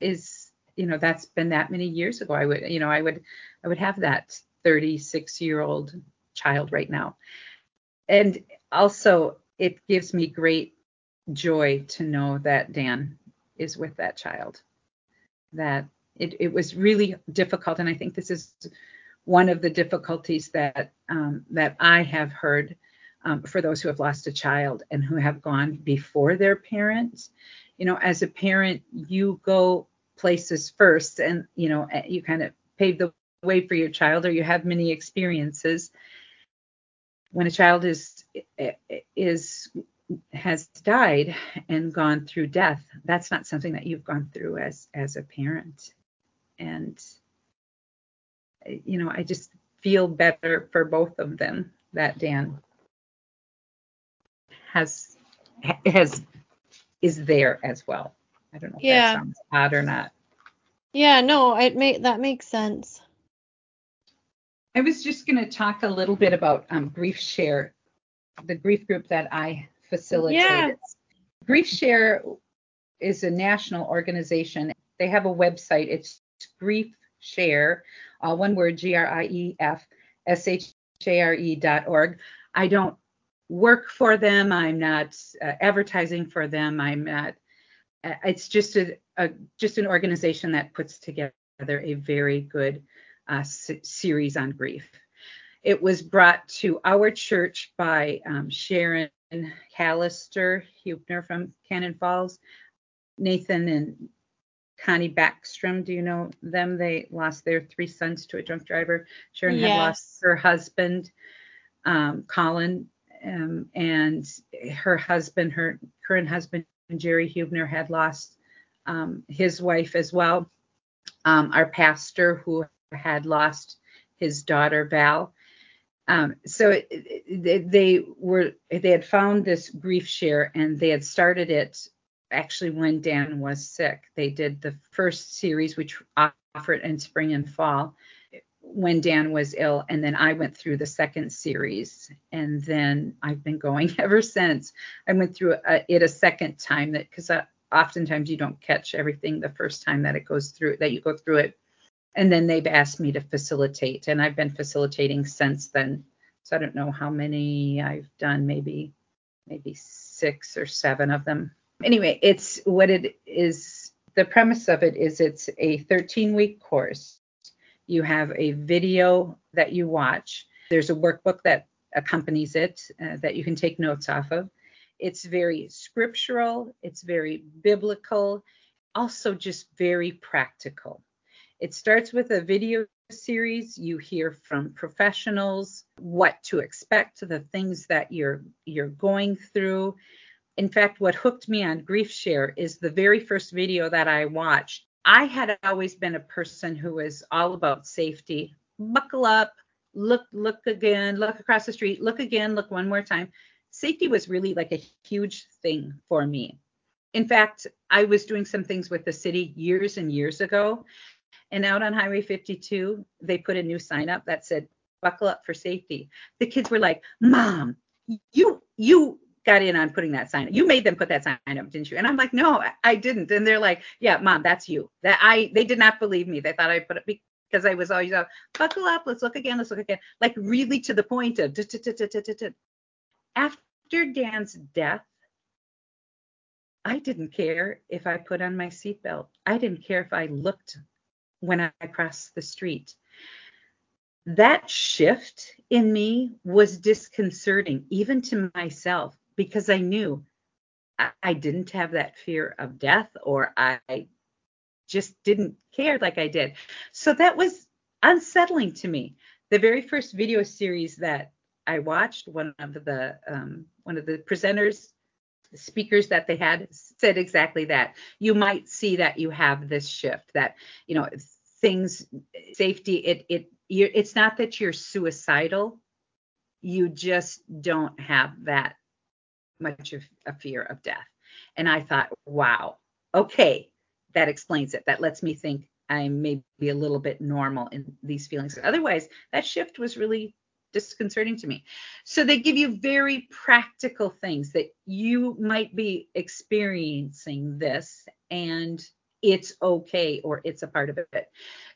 is you know, that's been that many years ago. I would you know, I would I would have that 36 year old child right now. And also it gives me great joy to know that Dan is with that child that it, it was really difficult, and I think this is one of the difficulties that um, that I have heard um, for those who have lost a child and who have gone before their parents. You know, as a parent, you go places first, and you know, eh, you kind of pave the way for your child, or you have many experiences. When a child is eh, eh, is has died and gone through death that's not something that you've gone through as as a parent and you know i just feel better for both of them that dan has has is there as well i don't know if yeah. that sounds odd or not yeah no it may that makes sense i was just going to talk a little bit about um, grief share the grief group that i facilitate. Yeah. Grief Share is a national organization. They have a website. It's Grief Share, uh, one word, G R I E F S H A R E dot org. I don't work for them. I'm not uh, advertising for them. I'm not. Uh, it's just a, a, just an organization that puts together a very good uh, s- series on grief. It was brought to our church by um, Sharon Callister Hubner from Cannon Falls, Nathan and Connie Backstrom. Do you know them? They lost their three sons to a drunk driver. Sharon yes. had lost her husband, um, Colin, um, and her husband, her current husband, Jerry Hubner, had lost um, his wife as well. Um, our pastor, who had lost his daughter, Val, um, so it, it, they were they had found this grief share and they had started it actually when Dan was sick. They did the first series, which offered in spring and fall when Dan was ill, and then I went through the second series, and then I've been going ever since. I went through a, it a second time that because uh, oftentimes you don't catch everything the first time that it goes through that you go through it. And then they've asked me to facilitate and i've been facilitating since then. So i don't know how many i've done maybe maybe six or seven of them. Anyway it's what it is the premise of it is it's a 13 week course you have a video that you watch. There's a workbook that accompanies it uh, that you can take notes off of. It's very scriptural it's very biblical also just very practical. It starts with a video series. You hear from professionals what to expect the things that you're you're going through. In fact what hooked me on grief share is the very first video that i watched i had always been a person who was all about safety. Buckle up look look again look across the street look again look one more time. Safety was really like a huge thing for me. In fact i was doing some things with the city years and years ago and out on Highway 52, they put a new sign up that said, buckle up for safety. The kids were like, Mom, you you got in on putting that sign. Up. You made them put that sign up, didn't you? And I'm like, no, I didn't. And they're like, yeah, mom, that's you. That I they did not believe me. They thought I put it because I was always out, buckle up, let's look again, let's look again. Like really to the point of after Dan's death, I didn't care if I put on my seatbelt. I didn't care if I looked when I crossed the street. That shift in me was disconcerting, even to myself, because I knew I didn't have that fear of death or I just didn't care like I did. So that was unsettling to me. The very first video series that I watched, one of the um, one of the presenters, speakers that they had said exactly that. You might see that you have this shift that you know things safety it it it's not that you're suicidal you just don't have that much of a fear of death. And i thought wow okay that explains it. That lets me think I may be a little bit normal in these feelings. Otherwise that shift was really disconcerting to me. So they give you very practical things that you might be experiencing this and it's okay or it's a part of it.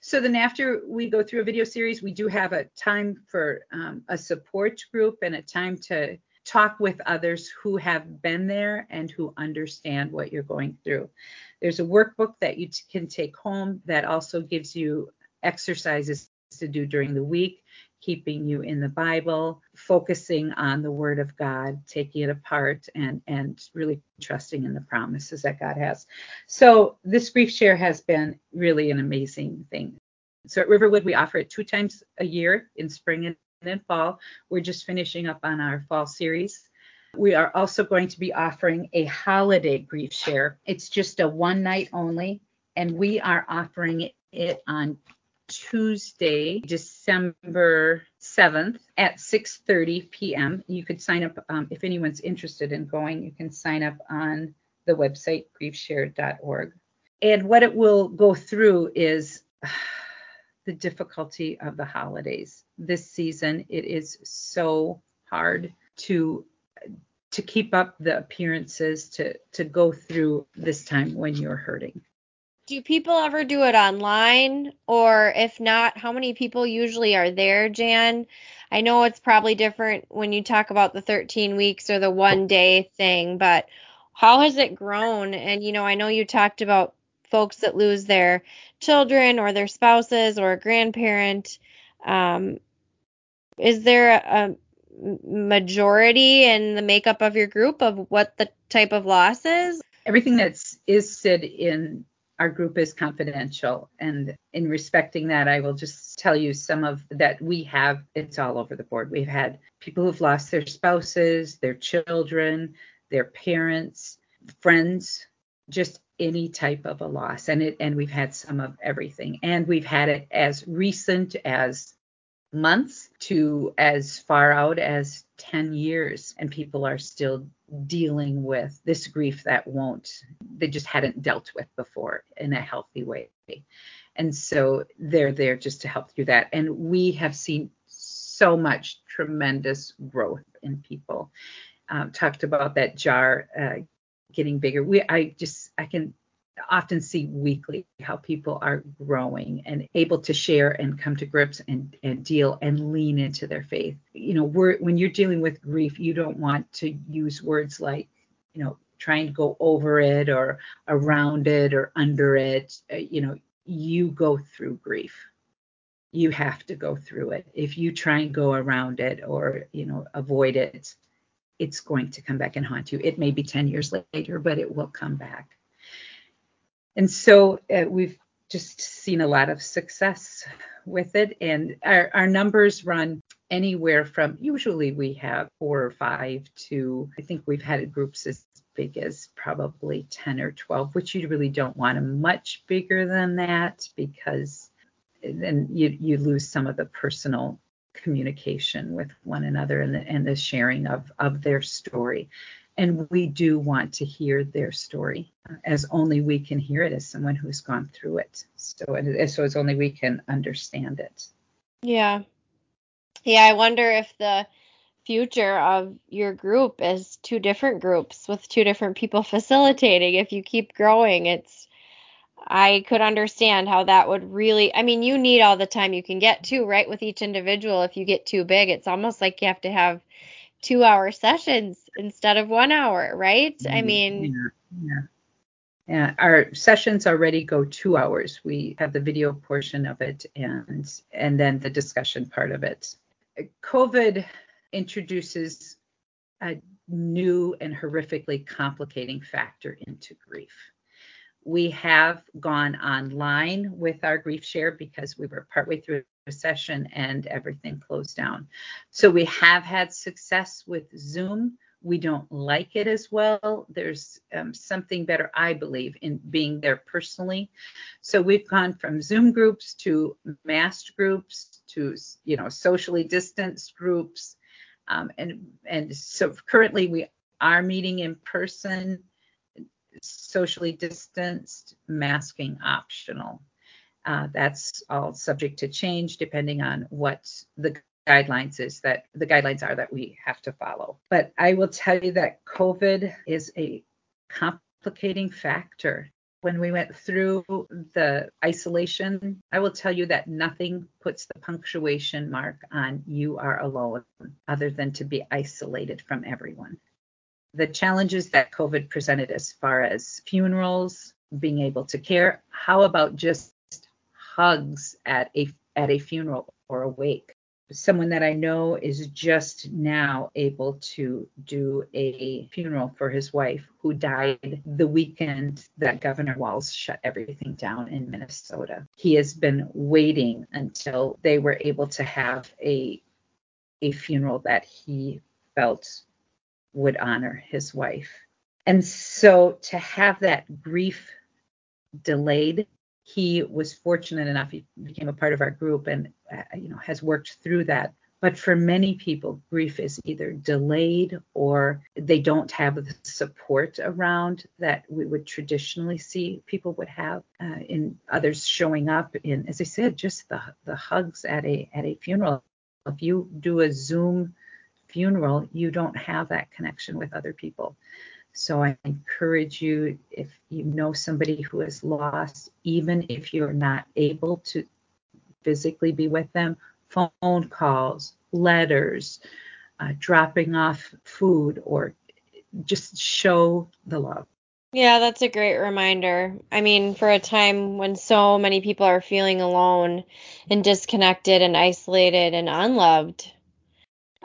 So then after we go through a video series, we do have a time for um, a support group and a time to talk with others who have been there and who understand what you're going through. There's a workbook that you t- can take home that also gives you exercises to do during the week keeping you in the Bible, focusing on the Word of God, taking it apart, and and really trusting in the promises that God has. So this grief share has been really an amazing thing. So at Riverwood, we offer it two times a year in spring and in fall. We're just finishing up on our fall series. We are also going to be offering a holiday grief share. It's just a one night only, and we are offering it on Tuesday, December 7th at 6:30 p.m. You could sign up um, if anyone's interested in going. You can sign up on the website griefshare.org. And what it will go through is the difficulty of the holidays. This season, it is so hard to to keep up the appearances to to go through this time when you're hurting do people ever do it online? Or if not, how many people usually are there, Jan? I know it's probably different when you talk about the 13 weeks or the one day thing, but how has it grown? And, you know, I know you talked about folks that lose their children or their spouses or a grandparent. Um, is there a majority in the makeup of your group of what the type of loss is? Everything that's is said in our group is confidential. And in respecting that, I will just tell you some of that we have, it's all over the board. We've had people who've lost their spouses, their children, their parents, friends, just any type of a loss. And it and we've had some of everything. And we've had it as recent as months to as far out as 10 years and people are still dealing with this grief that won't they just hadn't dealt with before in a healthy way and so they're there just to help through that and we have seen so much tremendous growth in people um, talked about that jar uh, getting bigger we i just i can often see weekly how people are growing and able to share and come to grips and, and deal and lean into their faith. You know, when you're dealing with grief, you don't want to use words like, you know, trying to go over it or around it or under it. Uh, you know, you go through grief. You have to go through it. If you try and go around it or, you know, avoid it, it's going to come back and haunt you. It may be 10 years later, but it will come back. And so uh, we've just seen a lot of success with it. And our, our numbers run anywhere from usually we have four or five to I think we've had groups as big as probably 10 or 12, which you really don't want them much bigger than that because then you, you lose some of the personal communication with one another and the, and the sharing of, of their story. And we do want to hear their story uh, as only we can hear it as someone who's gone through it. So, and so as only we can understand it. Yeah. Yeah. I wonder if the future of your group is two different groups with two different people facilitating. If you keep growing, it's I could understand how that would really, I mean, you need all the time you can get to, right? With each individual, if you get too big, it's almost like you have to have two hour sessions instead of one hour, right? I mm-hmm. mean, yeah, yeah. Yeah, our sessions already go two hours. We have the video portion of it and and then the discussion part of it. COVID introduces a new and horrifically complicating factor into grief we have gone online with our grief share because we were partway through a session and everything closed down. So we have had success with Zoom. We don't like it as well. There's um, something better, I believe, in being there personally. So we've gone from Zoom groups to masked groups to you know socially distanced groups, um, and and so currently we are meeting in person socially distanced, masking optional. Uh, that's all subject to change depending on what the guidelines is that the guidelines are that we have to follow. But I will tell you that COVID is a complicating factor. When we went through the isolation, I will tell you that nothing puts the punctuation mark on you are alone other than to be isolated from everyone the challenges that COVID presented as far as funerals, being able to care. How about just hugs at a at a funeral or a wake? Someone that I know is just now able to do a funeral for his wife who died the weekend that Governor Walz shut everything down in Minnesota. He has been waiting until they were able to have a a funeral that he felt would honor his wife. And so to have that grief delayed, he was fortunate enough, he became a part of our group and, uh, you know, has worked through that. But for many people, grief is either delayed or they don't have the support around that we would traditionally see people would have. Uh, in others showing up in, as I said, just the the hugs at a at a funeral. If you do a Zoom funeral, you don't have that connection with other people. So I encourage you, if you know somebody who has lost, even if you're not able to physically be with them, phone calls, letters, uh, dropping off food, or just show the love. Yeah, that's a great reminder. I mean, for a time when so many people are feeling alone and disconnected and isolated and unloved,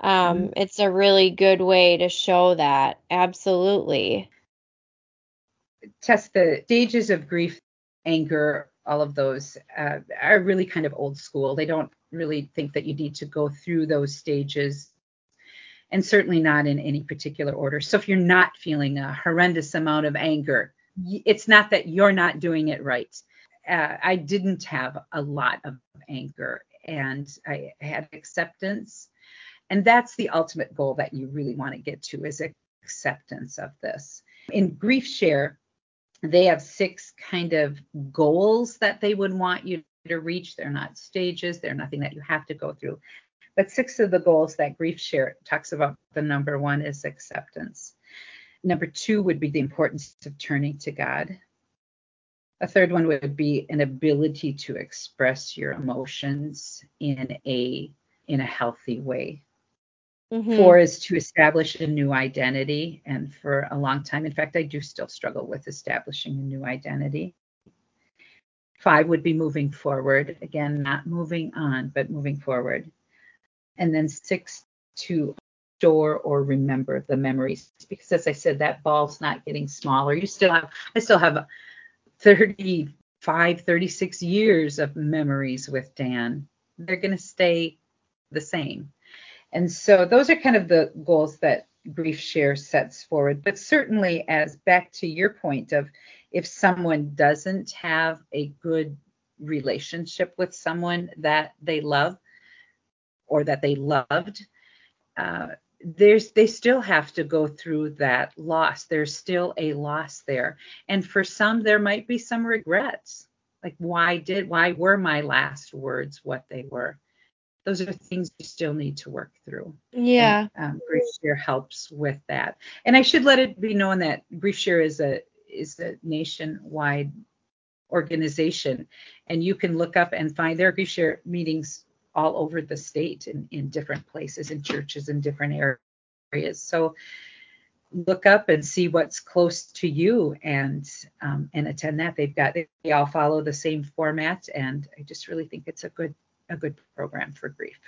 um, mm-hmm. It's a really good way to show that. Absolutely. Test the stages of grief, anger, all of those uh, are really kind of old school. They don't really think that you need to go through those stages and certainly not in any particular order. So if you're not feeling a horrendous amount of anger, it's not that you're not doing it right. Uh, I didn't have a lot of anger and I had acceptance and that's the ultimate goal that you really want to get to is acceptance of this. In Grief Share, they have six kind of goals that they would want you to reach. They're not stages, they're nothing that you have to go through. But six of the goals that Grief Share talks about, the number one is acceptance. Number two would be the importance of turning to God. A third one would be an ability to express your emotions in a in a healthy way. Mm-hmm. Four is to establish a new identity. And for a long time, in fact, I do still struggle with establishing a new identity. Five would be moving forward. Again, not moving on, but moving forward. And then six, to store or remember the memories. Because as I said, that ball's not getting smaller. You still have, I still have 35, 36 years of memories with Dan they're going to stay the same. And so those are kind of the goals that Grief Share sets forward. But certainly, as back to your point of if someone doesn't have a good relationship with someone that they love or that they loved, uh, there's they still have to go through that loss. There's still a loss there, and for some there might be some regrets, like why did why were my last words what they were? Those are things you still need to work through. Yeah. And, um, Grief Share helps with that. And I should let it be known that Grief Share is a is a nationwide organization, and you can look up and find their Grief Share meetings all over the state in, in different places, in churches in different areas. So look up and see what's close to you and um, and attend that. They've got they all follow the same format, and I just really think it's a good a good program for grief.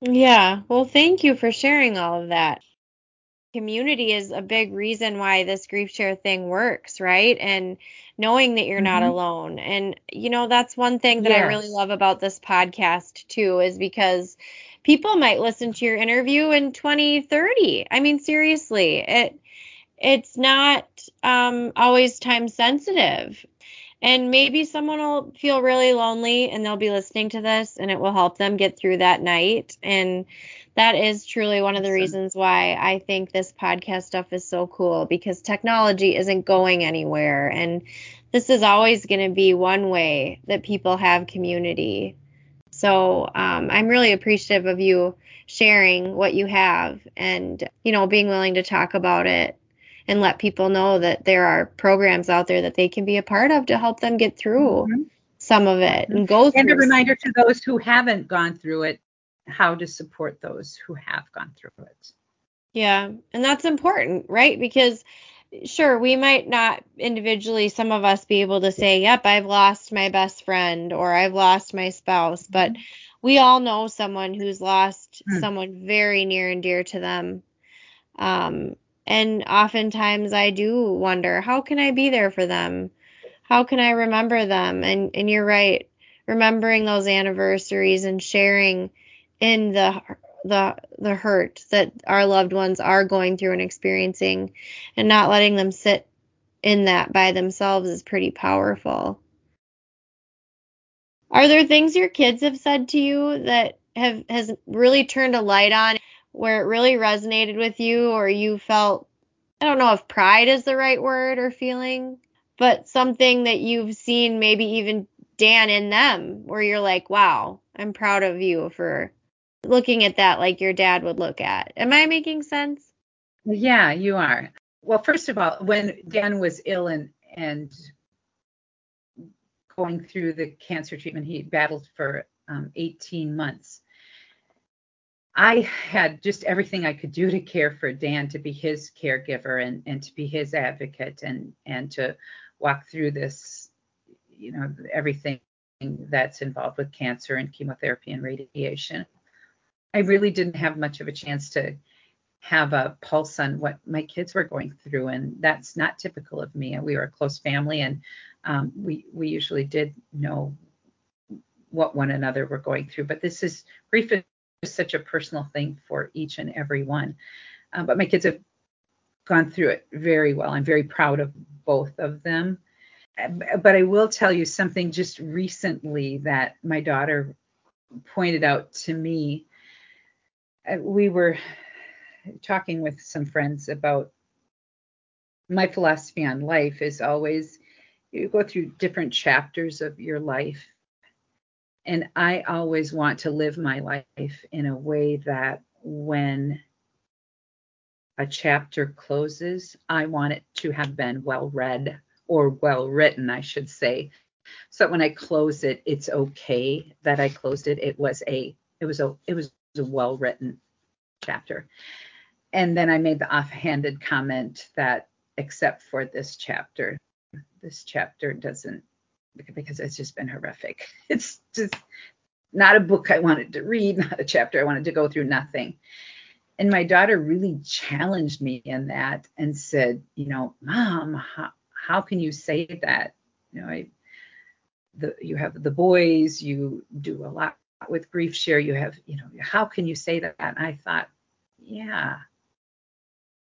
Yeah. Well, thank you for sharing all of that community is a big reason why this grief share thing works, right? And knowing that you're mm-hmm. not alone. And you know, that's one thing that yes. I really love about this podcast too is because people might listen to your interview in 2030. I mean, seriously, it it's not um, always time sensitive. And maybe someone will feel really lonely and they'll be listening to this and it will help them get through that night. And that is truly one of the reasons why I think this podcast stuff is so cool because technology isn't going anywhere. And this is always going to be one way that people have community. So um, I'm really appreciative of you sharing what you have and, you know, being willing to talk about it and let people know that there are programs out there that they can be a part of to help them get through mm-hmm. some of it and go through. And a reminder to those who haven't gone through it how to support those who have gone through it. Yeah, and that's important, right? Because sure, we might not individually, some of us, be able to say, yep, I've lost my best friend or I've lost my spouse, but we all know someone who's lost mm. someone very near and dear to them. Um, and oftentimes I do wonder, how can I be there for them? How can I remember them? And and you're right, remembering those anniversaries and sharing in the the the hurt that our loved ones are going through and experiencing and not letting them sit in that by themselves is pretty powerful. Are there things your kids have said to you that have has really turned a light on where it really resonated with you or you felt I don't know if pride is the right word or feeling, but something that you've seen maybe even Dan in them where you're like, "Wow, I'm proud of you for looking at that like your dad would look at." Am I making sense? Yeah, you are. Well, first of all, when Dan was ill and and going through the cancer treatment, he battled for um, 18 months. I had just everything I could do to care for Dan, to be his caregiver and, and to be his advocate and, and to walk through this, you know, everything that's involved with cancer and chemotherapy and radiation. I really didn't have much of a chance to have a pulse on what my kids were going through, and that's not typical of me. We were a close family, and um, we we usually did know what one another were going through. But this is grief such a personal thing for each and every one. Um, but my kids have gone through it very well. I'm very proud of both of them. But I will tell you something just recently that my daughter pointed out to me. Uh, we were talking with some friends about my philosophy on life is always you go through different chapters of your life and I always want to live my life in a way that when a chapter closes, I want it to have been well read or well written, I should say. So that when I close it, it's okay that I closed it. It was a it was a it was a well written chapter. And then I made the offhanded comment that except for this chapter, this chapter doesn't because it's just been horrific. It's just not a book I wanted to read, not a chapter I wanted to go through, nothing. And my daughter really challenged me in that and said, you know, mom, how, how can you say that? You know, I, the, you have the boys, you do a lot with grief share you have you know how can you say that and i thought yeah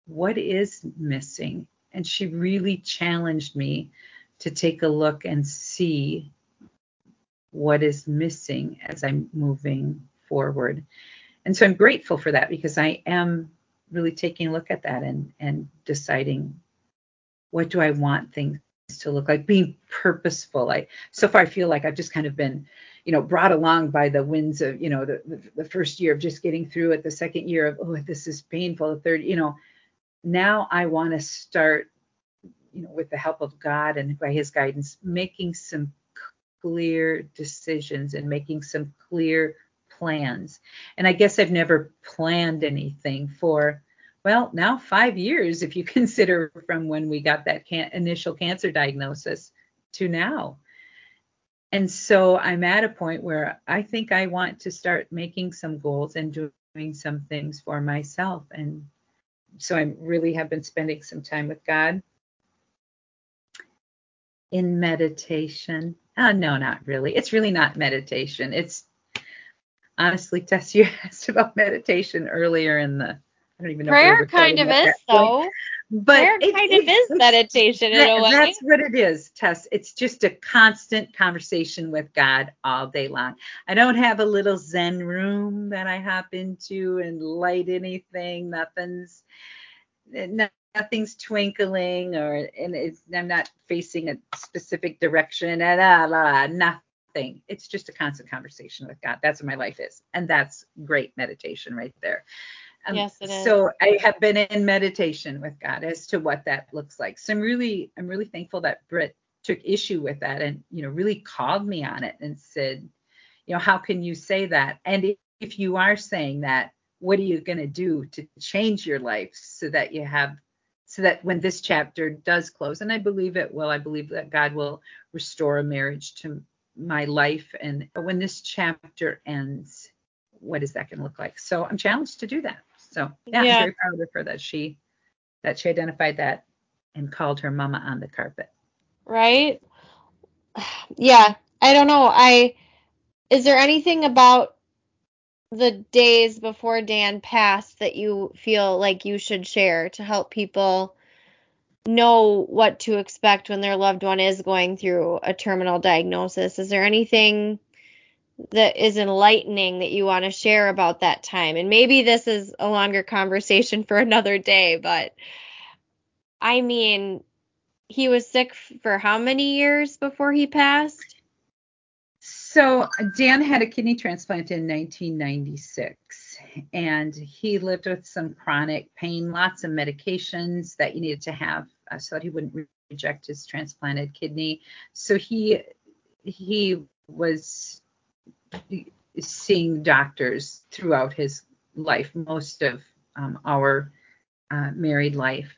what is missing and she really challenged me to take a look and see what is missing as i'm moving forward. And so i'm grateful for that because i am really taking a look at that and and deciding what do i want things to look like being purposeful. I so far i feel like i've just kind of been you know brought along by the winds of you know the, the, the first year of just getting through it the second year of oh this is painful the third you know. Now i want to start you know with the help of god and by his guidance making some clear decisions and making some clear plans. And i guess i've never planned anything for well now five years if you consider from when we got that can- initial cancer diagnosis to now. And so I'm at a point where I think I want to start making some goals and doing some things for myself. And so I really have been spending some time with God in meditation. Uh, no, not really. It's really not meditation. It's honestly, Tess, you asked about meditation earlier in the I don't even know. Prayer kind of is though. But Prayer it, kind it, of is meditation that, in a way. That's what it is, Tess. It's just a constant conversation with God all day long. I don't have a little Zen room that I hop into and light anything. Nothing's nothing's twinkling or and it's, I'm not facing a specific direction and ah, la, nothing. It's just a constant conversation with God. That's what my life is. And that's great meditation right there. Um, yes, it is. So I have been in meditation with God as to what that looks like. So I'm really, I'm really thankful that Britt took issue with that and, you know, really called me on it and said, you know, how can you say that? And if you are saying that, what are you going to do to change your life so that you have, so that when this chapter does close, and I believe it will, I believe that God will restore a marriage to my life. And when this chapter ends, what is that going to look like? So I'm challenged to do that. So yeah, yeah, I'm very proud of her that she that she identified that and called her mama on the carpet. Right? Yeah. I don't know. I is there anything about the days before Dan passed that you feel like you should share to help people know what to expect when their loved one is going through a terminal diagnosis? Is there anything that is enlightening that you want to share about that time. And maybe this is a longer conversation for another day, but I mean, he was sick for how many years before he passed? So, Dan had a kidney transplant in 1996, and he lived with some chronic pain, lots of medications that you needed to have uh, so that he wouldn't reject his transplanted kidney. So he he was seeing doctors throughout his life, most of um, our uh, married life.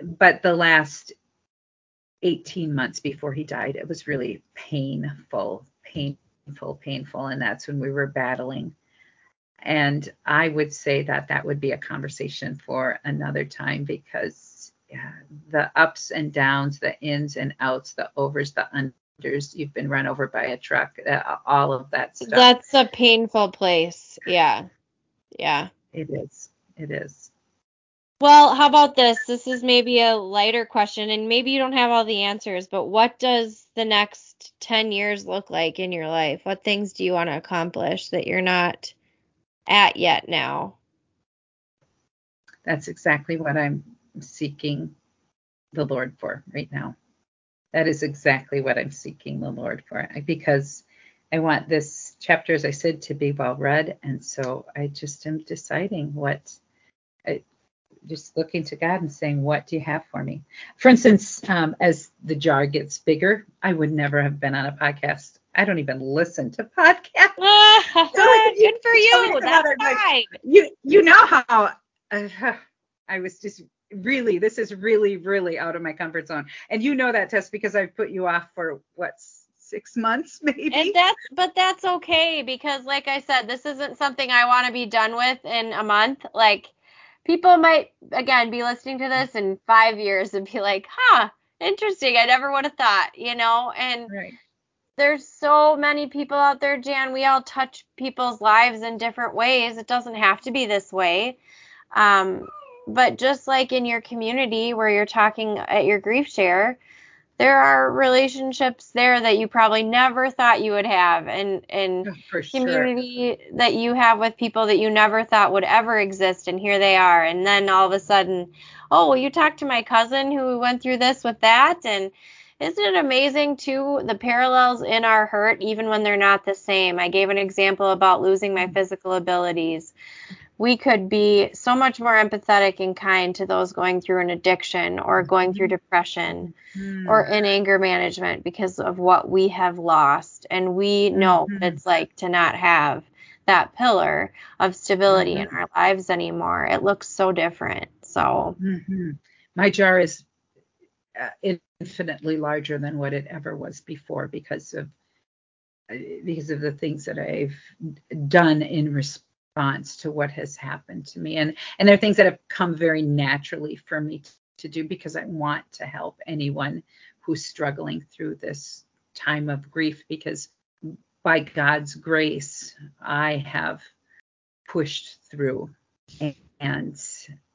But the last 18 months before he died, it was really painful, painful, painful. And that's when we were battling. And I would say that that would be a conversation for another time because yeah, the ups and downs, the ins and outs, the overs, the unders you've been run over by a truck, uh, all of that stuff. That's a painful place. Yeah. Yeah. It is. It is. Well, how about this? This is maybe a lighter question, and maybe you don't have all the answers, but what does the next 10 years look like in your life? What things do you want to accomplish that you're not at yet now? That's exactly what I'm seeking the Lord for right now that is exactly what I'm seeking the Lord for because I want this chapter, as I said, to be well read. And so I just am deciding what, just looking to God and saying, What do you have for me? For instance, um, as the jar gets bigger, I would never have been on a podcast. I don't even listen to podcasts. so Good for you. That's fine. You, you know how uh, I was just really this is really really out of my comfort zone and you know that Tess because i've put you off for what six months maybe and that's but that's okay because like i said this isn't something i want to be done with in a month like people might again be listening to this in five years and be like huh interesting i never would have thought you know and right. there's so many people out there, Jan. We all touch people's lives in different ways. It doesn't have to be this way. Um, but just like in your community where you're talking at your grief share, there are relationships there that you probably never thought you would have and and community sure. that you have with people that you never thought would ever exist and here they are. And then all of a sudden oh well you talked to my cousin who went through this with that. And isn't it amazing too the parallels in our hurt even when they're not the same? I gave an example about losing my mm-hmm. physical abilities we could be so much more empathetic and kind to those going through an addiction or going through mm-hmm. depression mm. or in anger management because of what we have lost. And we know mm-hmm. what it's like to not have that pillar of stability mm-hmm. in our lives anymore. It looks so different. So, mm-hmm. my jar is uh, infinitely larger than what it ever was before because of uh, because of the things that I've done in response response to what has happened to me. And and there are things that have come very naturally for me to, to do because I want to help anyone who's struggling through this time of grief because by God's grace I have pushed through and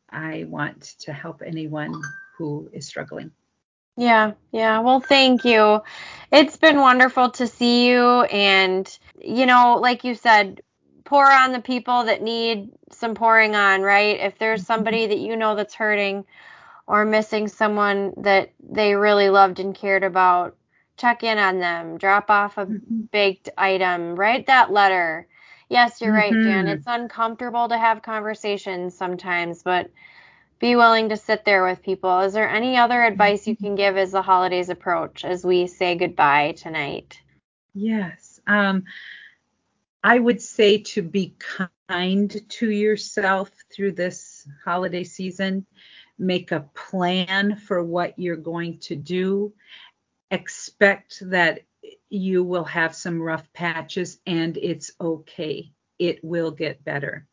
I want to help anyone who is struggling. Yeah, yeah. Well, thank you. It's been wonderful to see you. And, you know, like you said, pour on the people that need some pouring on, right? If there's somebody that you know that's hurting or missing someone that they really loved and cared about, check in on them, drop off a mm-hmm. baked item, write that letter. Yes, you're mm-hmm. right, Jan. It's uncomfortable to have conversations sometimes, but be willing to sit there with people. Is there any other advice you can give as the holidays approach as we say goodbye tonight? Yes. Um, I would say to be kind to yourself through this holiday season. Make a plan for what you're going to do. Expect that you will have some rough patches and it's okay. It will get better.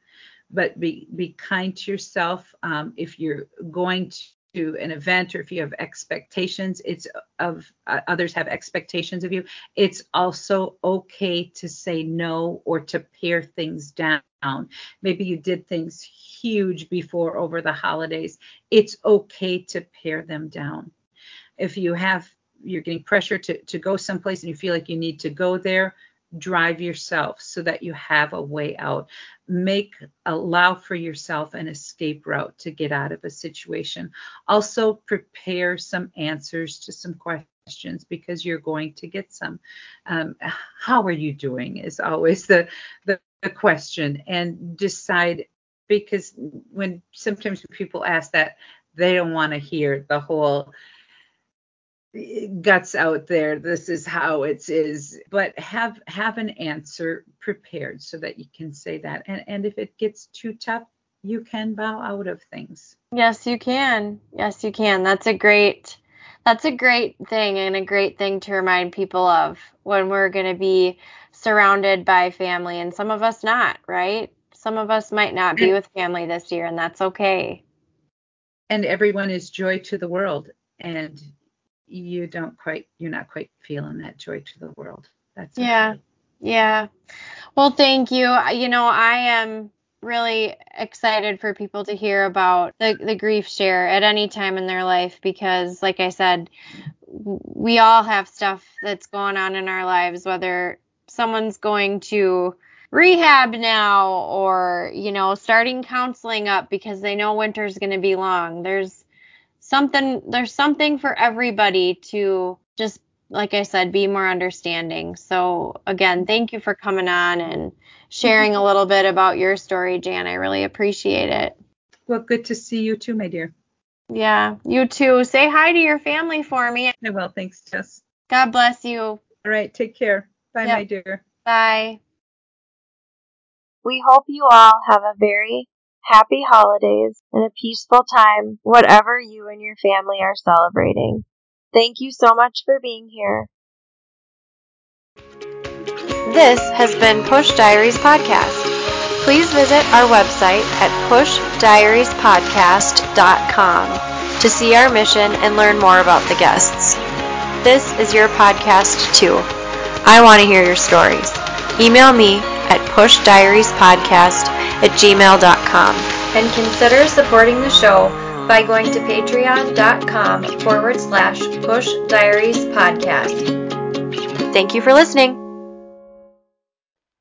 But be, be kind to yourself. Um, if you're going to to an event or if you have expectations it's of uh, others have expectations of you it's also okay to say no or to pare things down. Maybe you did things huge before over the holidays. It's okay to pare them down. If you have you're getting pressure to, to go someplace and you feel like you need to go there drive yourself so that you have a way out. Make allow for yourself an escape route to get out of a situation. Also prepare some answers to some questions because you're going to get some. Um, how are you doing is always the, the the question. And decide because when sometimes people ask that they don't want to hear the whole guts out there. This is how it is. But have have an answer prepared so that you can say that. And and if it gets too tough you can bow out of things. Yes you can. Yes you can. That's a great that's a great thing and a great thing to remind people of when we're going to be surrounded by family and some of us not right? Some of us might not be with family this year and that's okay. And everyone is joy to the world. And you don't quite you're not quite feeling that joy to the world. That's yeah. Yeah. Well, thank you. You know, I am really excited for people to hear about the, the grief share at any time in their life because like I said, we all have stuff that's going on in our lives whether someone's going to rehab now or you know starting counseling up because they know winter's going to be long. There's something there's something for everybody to just like I said, be more understanding. So again, thank you for coming on and sharing a mm-hmm. little bit about your story, Jan. I really appreciate it. Well, good to see you too, my dear. Yeah, you too. Say hi to your family for me. I will. Thanks, Jess. God bless you. All right. Take care. Bye, yep. my dear. Bye. We hope you all have a very happy holidays, and a peaceful time, whatever you and your family are celebrating. Thank you so much for being here. This has been Push Diaries Podcast. Please visit our website at pushdiariespodcast.com to see our mission and learn more about the guests. This is your podcast too. I want to hear your stories. Email me at pushdiariespodcast at gmail.com and consider supporting the show by going to patreon.com forward slash push diaries podcast. Thank you for listening.